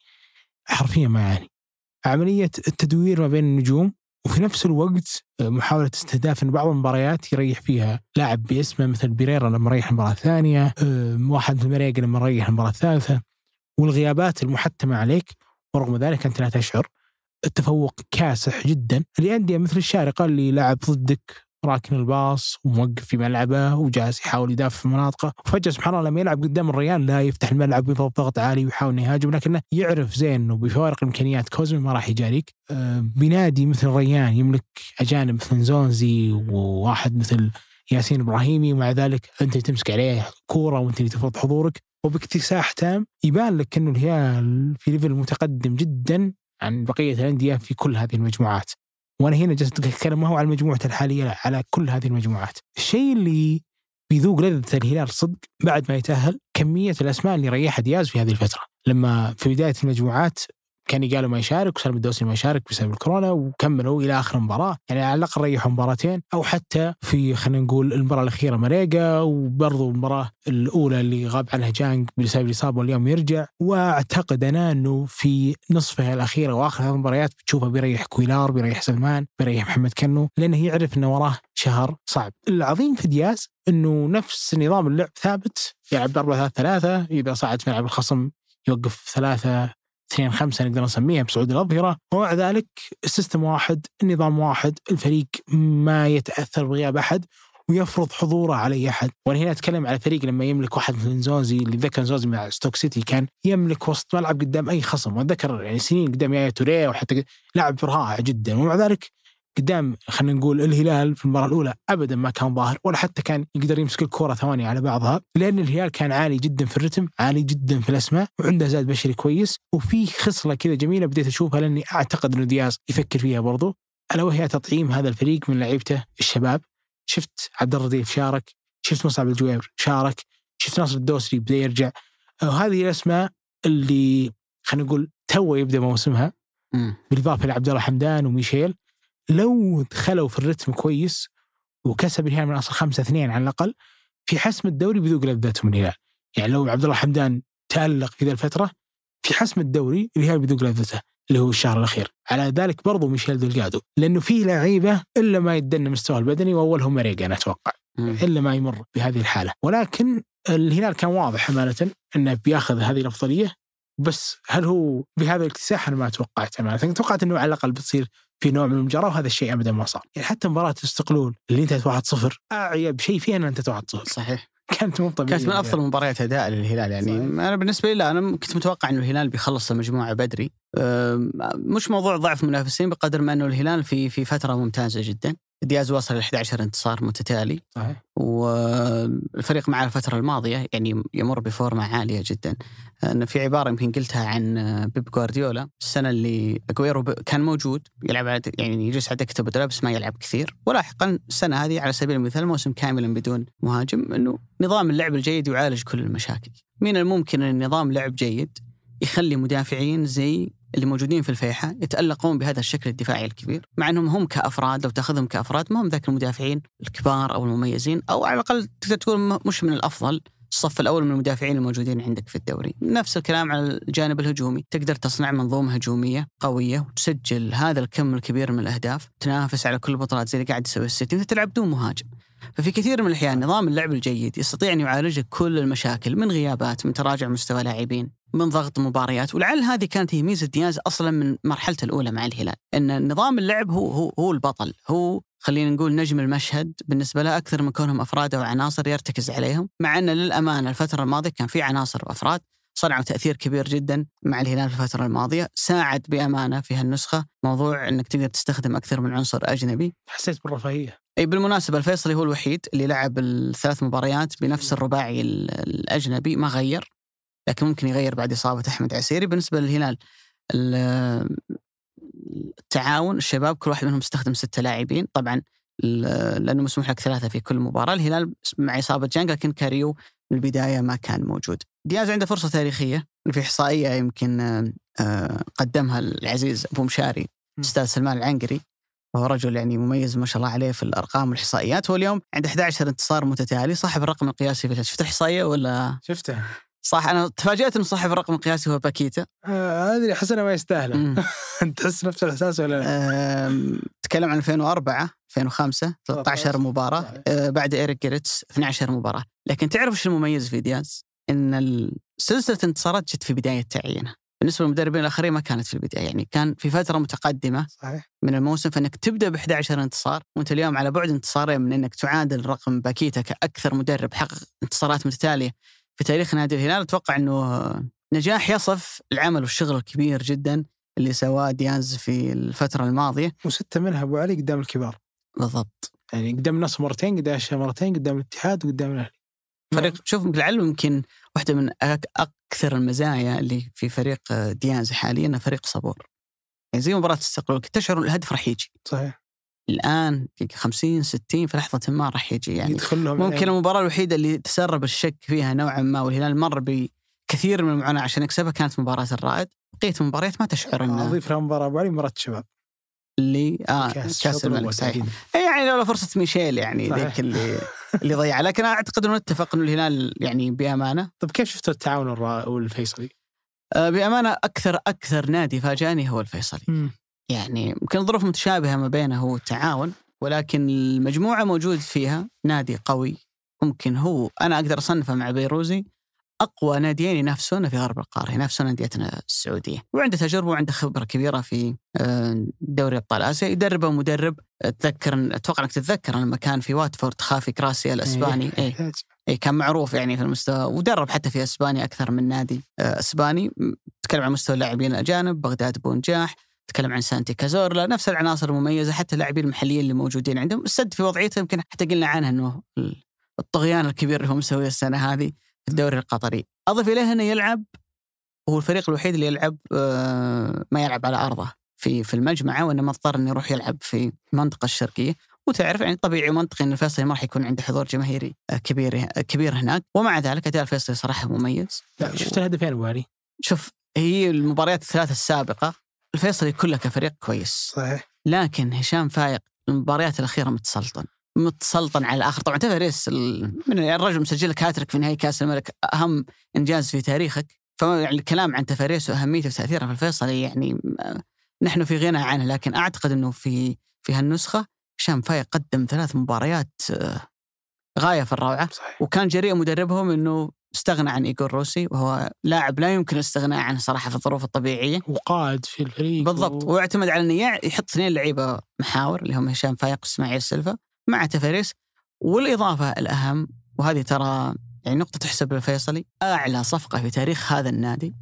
حرفيا ما يعاني. عملية التدوير ما بين النجوم وفي نفس الوقت محاولة استهداف أن بعض المباريات يريح فيها لاعب باسمه مثل بيريرا لما ريح المباراة الثانية أم، واحد مثل مريقا لما ريح المباراة الثالثة والغيابات المحتمة عليك ورغم ذلك أنت لا تشعر. التفوق كاسح جدا. لأندية مثل الشارقة اللي لعب ضدك راكن الباص وموقف في ملعبه وجالس يحاول يدافع في مناطقه وفجأة سبحان الله لما يلعب قدام الريان لا يفتح الملعب ويضغط ضغط عالي ويحاول يهاجم لكنه يعرف زين إنه بفوارق الإمكانيات كوزمي ما راح يجاريك. آه، بنادي مثل الريان يملك أجانب مثل زونزي وواحد مثل ياسين إبراهيمي ومع ذلك أنت تمسك عليه كورة وأنت اللي تفرض حضورك. وباكتساح تام يبان لك إنه الهلال في ليفل متقدم جدا عن بقية الأندية في كل هذه المجموعات. وأنا هنا جالس أتكلم ما هو على المجموعه الحالية لا على كل هذه المجموعات. الشيء اللي بيذوق لذة الهلال صدق بعد ما يتأهل كمية الأسماء اللي ريحها دياز في هذه الفترة لما في بداية المجموعات كان قالوا ما يشارك وسالم الدوسري ما يشارك بسبب الكورونا وكملوا إلى آخر مباراة. يعني على الأقل ريحوا مباراتين أو حتى في خلينا نقول المباراة الأخيرة مريقا وبرضو المباراة الأولى اللي غاب عنها جانج بسبب الاصابه واليوم يرجع. وأعتقد أنا إنه في نصفها الأخيرة وآخر هذه المباريات بتشوفه بيريح كويلار بيريح سلمان بيريح محمد كنو لأنه يعرف إنه وراه شهر صعب. العظيم في دياز إنه نفس نظام اللعب ثابت يلعب ب 4 3 3 إذا صعد في ملعب الخصم يوقف ثلاثة اثنين خمسة نقدر نسميها بصعود الأظهرة. ومع ذلك ال system واحد النظام واحد الفريق ما يتأثر بغياب أحد ويفرض حضوره على أي أحد، وأنا هنا أتكلم على فريق لما يملك واحد مثل نزونزي اللي ذكر نزونزي مع ستوك سيتي كان يملك وسط ملعب قدام أي خصم، وأتذكر يعني سنين قدام يايا توريه وحتى لاعب رائع جدا. ومع ذلك قدام خلينا نقول الهلال في المباراة الأولى ابدا ما كان ظاهر ولا حتى كان يقدر يمسك الكرة ثواني على بعضها لأن الهلال كان عالي جدا في الرتم عالي جدا في الأسماء وعنده زاد بشري كويس وفي خصلة كذا جميلة بديت أشوفها لأني أعتقد إنه دياز يفكر فيها برضو. ألا وهي تطعيم هذا الفريق من لعيبته الشباب. شفت عبد الله رديف شارك شفت مصعب الجوير شارك شفت ناصر الدوسري بدا يرجع. وهذه الأسماء اللي خلينا نقول تو يبدأ موسمها. بالإضافة لعبد الله حمدان وميشيل. لو دخلوا في الرتم كويس وكسب الهلال من اصل خمسة اثنين على الأقل في حسم الدوري بذوق لذتهم الهلال. يعني لو عبد الله حمدان تألق في ذا الفترة في حسم الدوري الهلال بذوق لذته اللي هو الشهر الأخير. على ذلك برضو ميشيل دلجادو لأنه في لعيبة إلا ما يدن مستواه البدني وأولهم مريقا أنا أتوقع. مم. إلا ما يمر بهذه الحالة. ولكن الهلال كان واضح أمانة إنه بياخذ هذه الأفضلية بس هل هو بهذا الاكتساح؟ أنا ما توقعت امانه توقعت إنه على الأقل بتصير في نوع من المجاراه وهذا الشيء ابدا ما صار. يعني حتى مباراة الاستقلول اللي انتهت 1-0 أعيب شيء فيها إن أنت 1-0 صحيح. كانت مو طبيعيه كانت من أفضل مباريات أداء للهلال يعني صحيح. أنا بالنسبة لي لا أنا كنت متوقع إنه الهلال بيخلص المجموعة بدري. مش موضوع ضعف منافسين بقدر ما إنه الهلال في في فترة ممتازة جدا. دياز وصل ل 11 انتصار متتالي. صحيح. والفريق مع الفترة الماضية يعني يمر بفورمة عالية جدا. أنا في عبارة يمكن قلتها عن بيب جوارديولا. السنة اللي أجويرو كان موجود يلعب على يعني يجلس على دكة البدلاء بس ما يلعب كثير. ولاحقا السنة هذه على سبيل المثال موسم كاملا بدون مهاجم أنه نظام اللعب الجيد يعالج كل المشاكل. من الممكن أن نظام لعب جيد يخلي مدافعين زي اللي موجودين في الفيحة يتألقون بهذا الشكل الدفاعي الكبير مع أنهم هم كأفراد لو تأخذهم كأفراد ما هم ذاك المدافعين الكبار أو المميزين أو على الأقل تقدر تقول مش من الأفضل الصف الأول من المدافعين الموجودين عندك في الدوري. نفس الكلام على الجانب الهجومي تقدر تصنع منظومة هجومية قوية وتسجل هذا الكم الكبير من الأهداف تنافس على كل البطولات زي اللي قاعد يسوي السيتي تلعب بدون مهاجم. ففي كثير من الأحيان نظام اللعب الجيد يستطيع أن يعالج كل المشاكل من غيابات من تراجع مستوى لاعبين من ضغط مباريات ولعل هذه كانت هي ميزة دياز أصلا من مرحلته الأولى مع الهلال إن نظام اللعب هو هو هو البطل هو خلينا نقول نجم المشهد بالنسبة له أكثر من كونهم أفراد أو عناصر يرتكز عليهم مع إن للأمانة الفترة الماضية كان في عناصر وأفراد صنعوا تأثير كبير جدا مع الهلال في الفترة الماضية ساعد بأمانة في هالنسخة موضوع إنك تقدر تستخدم أكثر من عنصر أجنبي. حسيت بالرفاهية. أي بالمناسبة الفيصلي هو الوحيد اللي لعب الثلاث مباريات بنفس الرباعي ال- الأجنبي ما غير لكن ممكن يغير بعد إصابة أحمد عسيري. بالنسبة للهلال ال- التعاون الشباب كل واحد منهم استخدم ستة لاعبين. طبعا لأنه مسموح لك ثلاثة في كل مباراة. الهلال مع إصابة جانج لكن كاريو من البداية ما كان موجود. دياز عنده فرصة تاريخية في إحصائية يمكن آه، قدمها العزيز أبو مشاري الاستاذ سلمان العنقري. وهو رجل يعني مميز ما شاء الله عليه في الأرقام والإحصائيات هو اليوم عنده 11 انتصار متتالي صاحب الرقم القياسي في. شفت الاحصائيه ولا شفته صح أنا تفاجأت إنه صاحب الرقم القياسي هو باكيتا آه أحس انها ما يستاهله. تحس نفس الاحساس ولا لا؟ أم، تكلم عن 2004 2005 13 مباراة. أه، بعد إيريك جيريتس 12 مباراة لكن تعرف إيش المميز في دياز؟ إن سلسلة الانتصارات جت في بداية تعيينه بالنسبة للمدربين الآخرين ما كانت في البداية. يعني كان في فترة متقدمة صحيح. من الموسم فإنك تبدأ ب 11 انتصار وأنت اليوم على بعد انتصارين من إنك تعادل رقم باكيتا كأكثر مدرب حقق انتصارات متتالية في تاريخ نادي الهلال. أتوقع إنه نجاح يصف العمل والشغل الكبير جدا اللي سواه دياز في الفترة الماضية. وستة منها أبو علي قدام الكبار. بالضبط. يعني قدام النصر مرتين قدام الشام مرتين قدام الاتحاد وقدام الأهلي. فريق شوف لعله يمكن واحدة من أكثر المزايا اللي في فريق آه، ديانز حاليا إنه فريق صبور. يعني زي مباراة استقلال كنت تشعر الهدف راح يجي. صحيح. الآن دقيقة 50 60 في لحظة ما راح يجي. يعني ممكن يعني المباراة الوحيدة اللي تسرب الشك فيها نوعا ما والهلال مر بكثير من المعاناة عشان يكسبها كانت مباراة الرائد. بقية المباريات ما تشعر إنه أضيف لها مباراة ابو علي مباراة الشباب. اللي آه كأس كأس الملك صحيح. إيه يعني لولا فرصه ميشيل يعني. ذيك اللي اللي ضيعها لكن أعتقد إنه نتفق إنه الهلال يعني بأمانة. طيب كيف شفت التعاون والفيصلي؟ آه، بأمانة أكثر أكثر نادي فاجأني هو الفيصلي. يعني يمكن ظروف متشابهة ما بينه هو التعاون ولكن المجموعة موجود فيها نادي قوي. ممكن هو أنا أقدر أصنفه مع بيروزي. أقوى ناديين ينافسونا في غرب القارة ينافسون انديتنا السعودية. وعنده تجربة وعنده خبرة كبيرة في آه، دوري أبطال آسيا. يدربه مدرب أتذكر أتوقع إنك تتذكر لما كان في واتفورد خافي كراسي الإسباني. إيه. إيه اي كان معروف يعني في المستوى. ودرب حتى في إسبانيا أكثر من نادي آه، إسباني. تكلم عن مستوى اللاعبين الأجانب بغداد بونجاح تكلم عن سانتي كازورلا. نفس العناصر المميزة حتى اللاعبين المحليين اللي موجودين عندهم. السد في وضعيته يمكن حتى قلنا عنها إنه ال- الطغيان الكبير اللي هو مسويه السنة هذه. في الدوري القطري. أضف إليه أنه يلعب هو الفريق الوحيد اللي يلعب آه، ما يلعب على أرضه في في المجمعه وإنما اضطر إنه يروح يلعب في المنطقة الشرقية. وتعرف يعني طبيعي ومنطقي إن الفيصلي ما راح يكون عنده حضور جماهيري آه، كبير آه، كبير هناك. ومع ذلك أداء الفيصلي صراحة مميز. لا شفت الهدفين ابو علي؟ شوف هي المباريات الثلاثة السابقة الفيصلي كله كفريق كويس. صحيح. لكن هشام فايق المباريات الأخيرة متسلطن. متسلطن على الآخر. طبعا تفريس ال- من الرجل مسجل لك هاتريك في نهائي كأس الملك. أهم إنجاز في تاريخك. فيعني الكلام عن تفاريس وأهميته وتاثيره في الفيصل يعني آه، نحن في غنى عنه. لكن أعتقد إنه في في هالنسخة هشام فايق قدم ثلاث مباريات آه، غاية في الروعة. صحيح. وكان جريء مدربهم إنه استغنى عن ايجور روسي. وهو لاعب لا يمكن الاستغناء عنه صراحة في الظروف الطبيعية. وقائد في الفريق بالضبط. و... واعتمد على إنه يحط اثنين لعيبة محاور اللي هم هشام فايق وإسماعيل سلفا مع تفاريس والإضافة الأهم وهذه ترى يعني نقطة تحسب للفيصلي أعلى صفقة في تاريخ هذا النادي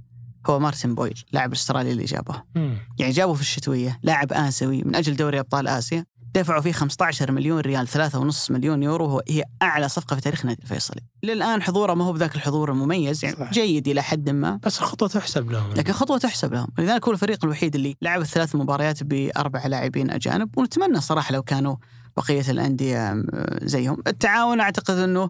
هو مارتن بويل لاعب الاسترالي اللي جابه مم. يعني جابه في الشتوية لاعب آسيوي من أجل دوري أبطال آسيا دفعوا فيه 15 مليون ريال 3.5 مليون يورو هي أعلى صفقة في تاريخ النادي الفيصلي للآن حضوره ما هو بذاك الحضور المميز يعني صح. جيد إلى حد ما. بس الخطوة تحسب لهم. لكن خطوة تحسب لهم. لذلك هو الفريق الوحيد اللي لعب الثلاث مباريات بأربع لاعبين أجانب ونتمنى صراحة لو كانوا بقية الأندية زيهم. التعاون أعتقد إنه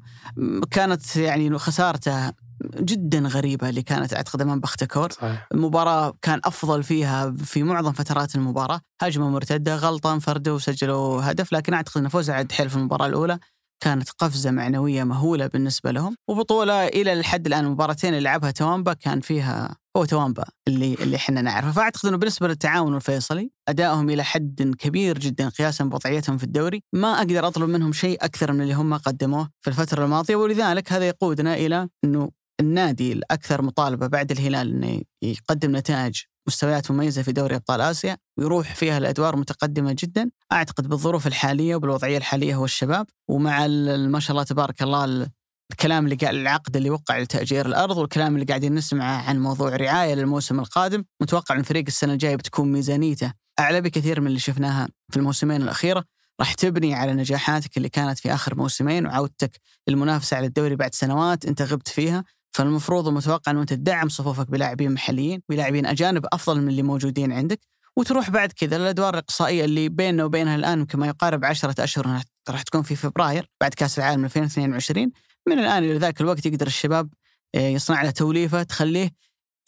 كانت يعني خسارته جدا غريبة اللي كانت أعتقد أمام بختكور صحيح. المباراة كان أفضل فيها في معظم فترات المباراة. هجمة مرتدة غلطة انفردوا وسجلوا هدف لكن أعتقد أن فوزه عد حيل في المباراة الأولى. كانت قفزة معنوية مهولة بالنسبة لهم. وبطولة إلى الحد الآن المباراتين اللي لعبها توامبا كان فيها هو توامبا اللي اللي إحنا نعرفه. فأعتقد أنه بالنسبة للتعاون الفيصلي أدائهم إلى حد كبير جدا قياسا بوضعيتهم في الدوري. ما أقدر أطلب منهم شيء أكثر من اللي هم قدموه في الفترة الماضية ولذلك هذا يقودنا إلى أنه النادي الأكثر مطالبة بعد الهلال أنه يقدم نتائج مستويات مميزة في دوري أبطال آسيا ويروح فيها الأدوار متقدمة جدا. أعتقد بالظروف الحالية وبالوضعية الحالية هو الشباب ومع ما شاء الله تبارك الله ال- الكلام اللي قاعد العقد اللي وقع لتأجير الأرض والكلام اللي قاعدين نسمعه عن موضوع رعاية للموسم القادم. متوقع أن فريق السنة الجاية بتكون ميزانيته أعلى بكثير من اللي شفناها في الموسمين الأخيرة. راح تبني على نجاحاتك اللي كانت في آخر موسمين وعودتك للمنافسة على الدوري بعد سنوات أنت غبت فيها. فالمفروض ومتوقع أنه أنت تدعم صفوفك بلاعبين محليين ولاعبين أجانب أفضل من اللي موجودين عندك وتروح بعد كذا الأدوار الإقصائية اللي بيننا وبينها الآن يمكن ما يقارب عشرة أشهر راح تكون في فبراير بعد كأس العالم 2022 من الآن إلى ذاك الوقت يقدر الشباب آه، يصنع له توليفة تخليه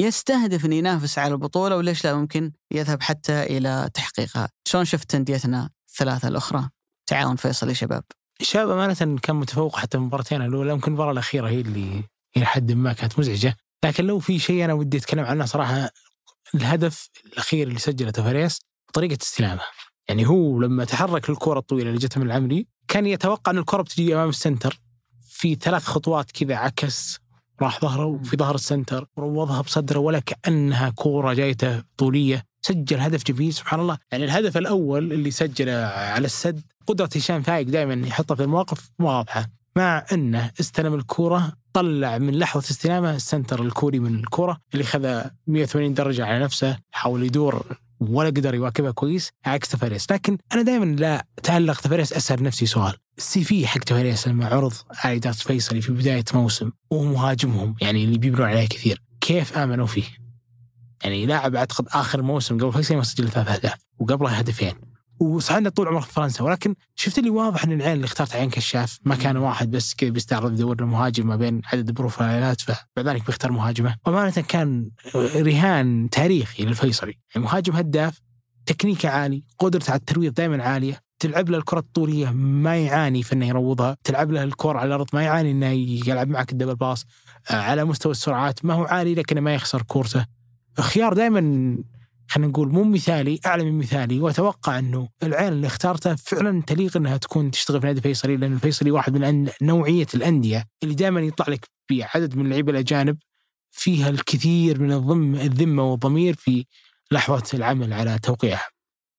يستهدف أن ينافس على البطولة وليش لا ممكن يذهب حتى إلى تحقيقها. شلون شفت أنديتنا الثلاثة الأخرى؟ تعاون فيصلي شباب. الشباب أمانة كان متفوق حتى المباراتين الأولى يمكن المباراة الأخيرة هي اللي إلى حد ما كانت مزعجة. لكن لو في شيء أنا ودي أتكلم عنه صراحة الهدف الأخير اللي سجله تفاريس طريقة استلامه. يعني هو لما تحرك الكرة الطويلة اللي جت من العمري كان يتوقع إن الكرة بتجي أمام ال center. في ثلاث خطوات كذا عكس راح ظهره وفي ظهر ال center وروضها بصدره ولا كانها كورة جايته طولية. سجل هدف جميل سبحان الله. يعني الهدف الأول اللي سجله على السد قدرة هشام فايق دائما يحطها في المواقف واضحة. مع أنه استلم الكورة طلع من لحظة استلامه السنتر الكوري من الكورة اللي خذ 180 درجة على نفسه حاول يدور ولا قدر يواكبها كويس عكس تفاريس. لكن أنا دائما لا تعلق تفاريس أسأل نفسي سؤال. السي في حق تفاريس لما عرض علي داس فيصلي في بداية موسم وهو مهاجمهم يعني اللي بيبنون عليه كثير كيف آمنوا فيه؟ يعني لاعب أعتقد آخر موسم قبل فيصلي ما سجل ثلاث أهداف وقبله هدفين. وصعدنا طول عمره في فرنسا ولكن شفت اللي واضح إن العين اللي اخترت عين كشاف ما كان واحد بس كذا بيستعرض يدور المهاجم ما بين عدد بروفايلات فبعد ذلك بيختار مهاجمه. وأمانة كان رهان تاريخي للفيصلي. يعني مهاجم هداف تكنيكه عالي قدرته على الترويض دائما عالية تلعب له الكرة الطولية ما يعاني في إنه يروضها، تلعب له الكرة على الأرض ما يعاني إنه يلعب معك الدبل باص، آه، على مستوى السرعات ما هو عالي لكنه ما يخسر كورته. خيار دائما خلينا نقول مو مثالي أعلى من مثالي وأتوقع أنه العين اللي اختارته فعلا تليق إنها تكون تشتغل في نادي الفيصلي لأن الفيصلي واحد من نوعية الأندية اللي دائما يطلع لك بعدد من اللعيبه الأجانب فيها الكثير من الضم الذمة والضمير في لحظة العمل على توقيعها.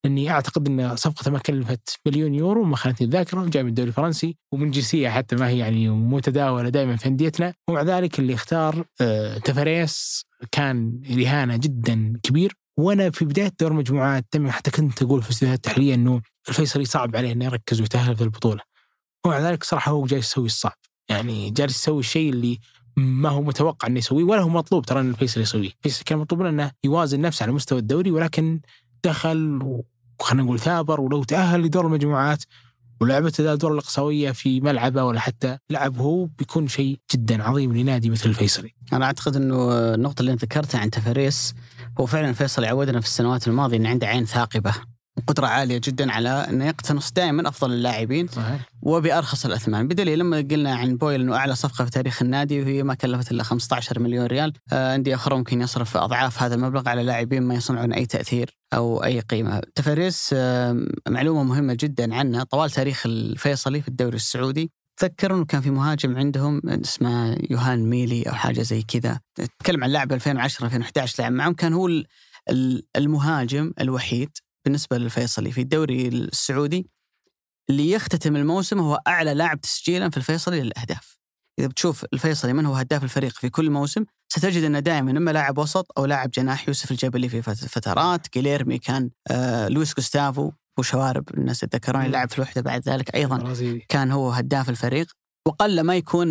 لأني أعتقد إن صفقته ما كلفت مليون يورو ما خانتني الذاكرة جاي من الدوري الفرنسي ومن جنسيه حتى ما هي يعني متداولة دائما في أنديتنا ومع ذلك اللي اختار آه تفاريس كان رهانة جدا كبير وأنا في بداية دور المجموعات حتى كنت أقول في الاستديوهات التحليلية إنه الفيصلي صعب عليه إنه يركز ويتأهل في البطولة. ومع ذلك صراحة هو جاي يسوي الصعب، يعني جالس يسوي الشيء اللي ما هو متوقع إنه يسويه ولا هو مطلوب ترى إن الفيصل يسويه، الفيصل كان مطلوب إنه يوازن نفسه على مستوى الدوري ولكن دخل وخلينا نقول ثابر ولو تأهل لدور المجموعات ولعبت الادوار الاقصائيه في ملعبه ولا حتى لعب هو بيكون شيء جدا عظيم لنادي مثل الفيصلي. أنا أعتقد إنه النقطة اللي ذكرتها عن تفاريس هو فعلا فيصل عودنا في السنوات الماضية إن عنده عين ثاقبة وقدرة عالية جدا على إنه يقتنص دائما أفضل اللاعبين صحيح. وبأرخص الأثمان، بدليل لما قلنا عن بويل إنه أعلى صفقة في تاريخ النادي وهي ما كلفت إلا 15 مليون ريال، آه، أندية أخرى ممكن يصرف أضعاف هذا المبلغ على لاعبين ما يصنعون أي تأثير أو أي قيمة. تفاريس آه، معلومة مهمة جدا عنه طوال تاريخ الفيصلي في الدوري السعودي تذكر انه كان في مهاجم عندهم اسمه يوهان ميلي أو حاجة زي كذا تتكلم عن لاعب 2010 2011 لعب معهم كان هو المهاجم الوحيد بالنسبة للفيصلي في الدوري السعودي اللي يختتم الموسم هو أعلى لاعب تسجيلا في الفيصلي للأهداف. إذا بتشوف الفيصلي من هو هداف الفريق في كل موسم ستجد أنه دائما إما لاعب وسط أو لاعب جناح يوسف الجبلي في فترات، جيليرمي كان آه لويس جوستافو وشوارب الناس يتذكرون لعب في الوحدة بعد ذلك أيضا. كان هو هداف الفريق. وقل ما يكون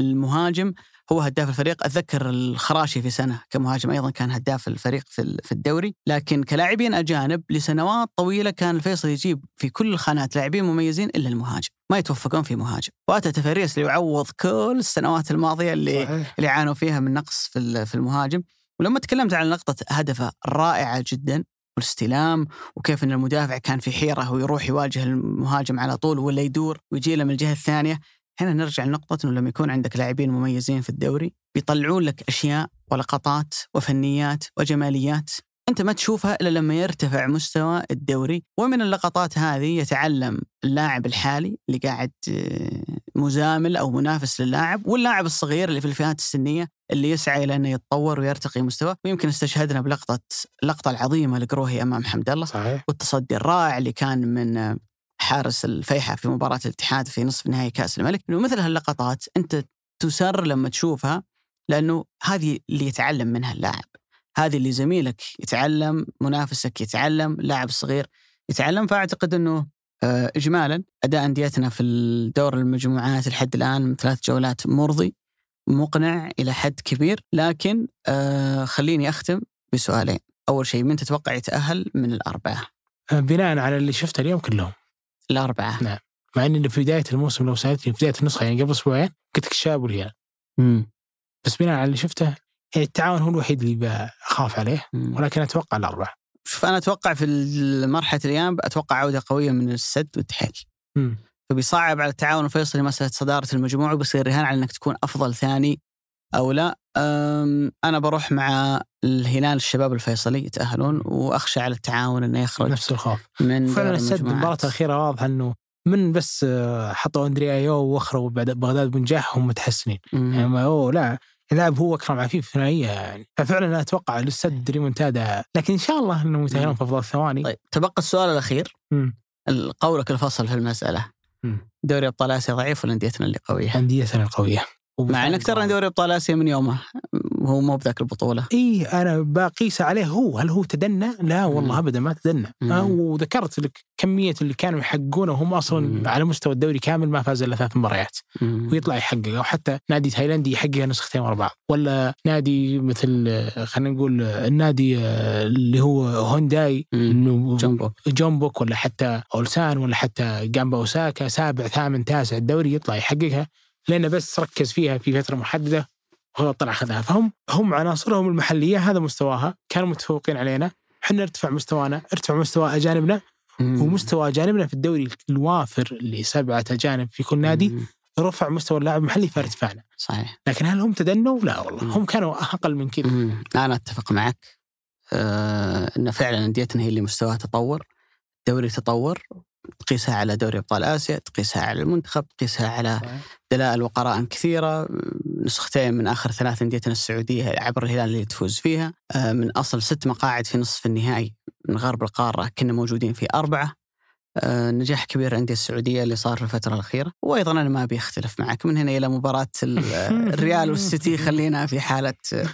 المهاجم هو هداف الفريق. أتذكر الخراشي في سنة كمهاجم أيضا كان هداف الفريق في الدوري. لكن كلاعبين أجانب لسنوات طويلة كان الفيصل يجيب في كل الخانات لاعبين مميزين إلا المهاجم. ما يتوفقون في مهاجم. واتى تفاريس ليعوض كل السنوات الماضية اللي صحيح. اللي عانوا فيها من نقص في في المهاجم. ولما تكلمت عن نقطة هدفه رائعة جدا والاستلام وكيف إن المدافع كان في حيرة ويروح يواجه المهاجم على طول ولا يدور ويجي له من الجهة الثانية. هنا نرجع لنقطة أنه لما يكون عندك لاعبين مميزين في الدوري بيطلعون لك أشياء ولقطات وفنيات وجماليات أنت ما تشوفها إلا لما يرتفع مستوى الدوري ومن اللقطات هذه يتعلم اللاعب الحالي اللي قاعد آه، مزامل أو منافس للاعب واللاعب الصغير اللي في الفئات السنية اللي يسعى إلى أنه يتطور ويرتقي مستواه ويمكن استشهدنا بلقطة اللقطة العظيمة لقروهي أمام حمد الله صحيح. والتصدي الرائع اللي كان من حارس الفيحة في مباراة الاتحاد في نصف نهائي كأس الملك إنه مثل هاللقطات أنت تسر لما تشوفها لأنه هذه اللي يتعلم منها اللاعب هذه اللي زميلك يتعلم منافسك يتعلم لاعب صغير يتعلم فأعتقد أنه آه، إجمالا أداء أنديتنا في الدور المجموعات لحد الآن من ثلاث جولات مرضي مقنع إلى حد كبير لكن آه، خليني أختم بسؤالين. أول شيء من تتوقع يتأهل من الأربعة؟ بناء على اللي شفته اليوم كلهم. الأربعة. نعم. مع إني في بداية الموسم لو سألتني في بداية النسخة يعني قبل أسبوعين قلت لك الشباب والهلال بس بناء على اللي شفته التعاون هو الوحيد اللي بخاف عليه. ولكن أتوقع الاربعه شوف أنا أتوقع في مرحله الأيام أتوقع عودة قوية من السد والتحيل. فبيصعب على التعاون الفيصلي مسألة صدارة المجموعة وبيصير رهان على إنك تكون أفضل ثاني أو لا. أنا بروح مع الهلال الشباب الفيصلي يتأهلون وأخشى على التعاون إنه يخرج نفس الخوف. من فعلا السد المباراة الأخيرة واضح إنه من بس آه، حطوا أندريا يو وأخروا بغداد بنجاح هم متحسنين. يعني ما أوه لا. اللاعب هو اكرم عفيف ثنائية يعني. ففعلا أتوقع للسد ريمونتادا لكن إن شاء الله انهم يتاهلون في أفضل الثواني طيب تبقى السؤال الأخير. قولك الفصل في المسألة. دوري أبطال آسيا ضعيف ولا أنديتنا اللي قوية؟ أنديتنا القوية. مع إنك ترى دوري أبطال آسيا من يومه هو مو بذاك البطولة. إي أنا بقيس عليه هو. هل هو تدنى؟ لا والله. ابدا ما تدنى. آه وذكرت لك كمية اللي كانوا يحققونه وهم أصلا مم. على مستوى الدوري كامل ما فاز إلا ثلاث مباريات. ويطلع يحقق أو حتى نادي تايلاندي يحققها نسختين ورا بعض. ولا نادي مثل خلينا نقول النادي آه، اللي هو هونداي جنبو جومبوك ولا حتى أولسان ولا حتى جامبا أوساكا سابع ثامن تاسع الدوري يطلع يحققها. لأنه بس ركز فيها في فترة محددة وهو طلع أخذها. فهم هم عناصرهم المحلية هذا مستواها. كانوا متفوقين علينا. إحنا ارتفع مستوانا ارتفع مستوى أجانبنا. مم. ومستوى أجانبنا في الدوري الوافر اللي سبعة أجانب في كل نادي. رفع مستوى اللاعب المحلي فارتفعنا صحيح. لكن هل هم تدنوا؟ لا والله. مم. هم كانوا أقل من كذا. مم. أنا أتفق معك. إن فعلا انديتنا هي اللي مستواها تطور. الدوري تطور. تقيسها على دوري أبطال آسيا تقيسها على المنتخب تقيسها على دلائل وقرائن كثيرة نسختين من آخر ثلاث أنديتنا السعودية عبر الهلال اللي تفوز فيها. آه، من أصل ست مقاعد في نصف النهائي من غرب القارة كنا موجودين في أربعة. آه، نجاح كبير الأندية السعودية اللي صار في الفترة الأخيرة. وأيضا أنا ما بيختلف معك من هنا إلى مباراة ال- الريال والسيتي خلينا في حالة آه،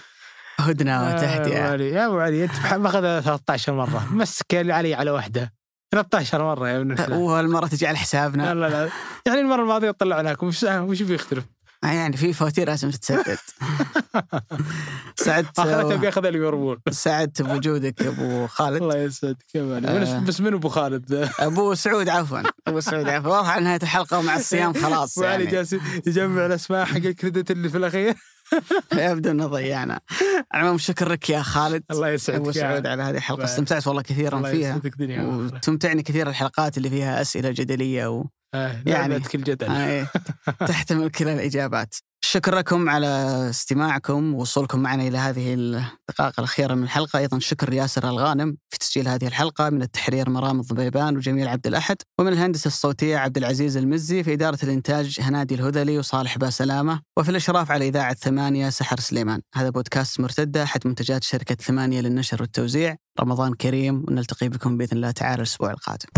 هدنه وتهدئه يا أبو علي أنت ماخذها 13 مرة مسك علي على واحدة 13 مرة يا ابن الحلال وهالمره تجي على حسابنا. لا لا لا. يعني المرة الماضية طلعناكم. وش وش بيختلف؟ آه، يعني في فواتير لازم تتسدد سعدت اخرتها بياخذها ليفربول سعدت بوجودك يا أبو خالد. الله يسعدك. آه. بس- من أبو خالد؟ أبو سعود عفوا. أبو سعود عفوا. واضح على نهايه الحلقة ومع الصيام خلاص يعني. جالس يجمع الأسماء حق الكريدت اللي في الأخير. يبدو إنه ضيعنا على العموم شكر لك يا خالد الله ابو يسعدك يا سعود. على هذه الحلقة استمتعت والله كثيرا الله فيها. وتمتعني كثير الحلقات اللي فيها أسئلة جدلية و... آه، يعني. كل جدل آه، تحتمل كل الإجابات شكرا لكم على استماعكم ووصولكم معنا إلى هذه الدقائق الأخيرة من الحلقة، أيضا شكر ياسر الغانم في تسجيل هذه الحلقة، من التحرير مرام الضبيبان وجميل عبد الأحد، ومن الهندسة الصوتية عبد العزيز المزي، في إدارة الإنتاج هنادي الهذلي وصالح باسلامة، وفي الإشراف على إذاعة ثمانية سحر سليمان، هذا بودكاست مرتدة احد منتجات شركة ثمانية للنشر والتوزيع، رمضان كريم ونلتقي بكم بإذن الله تعالى الأسبوع القادم.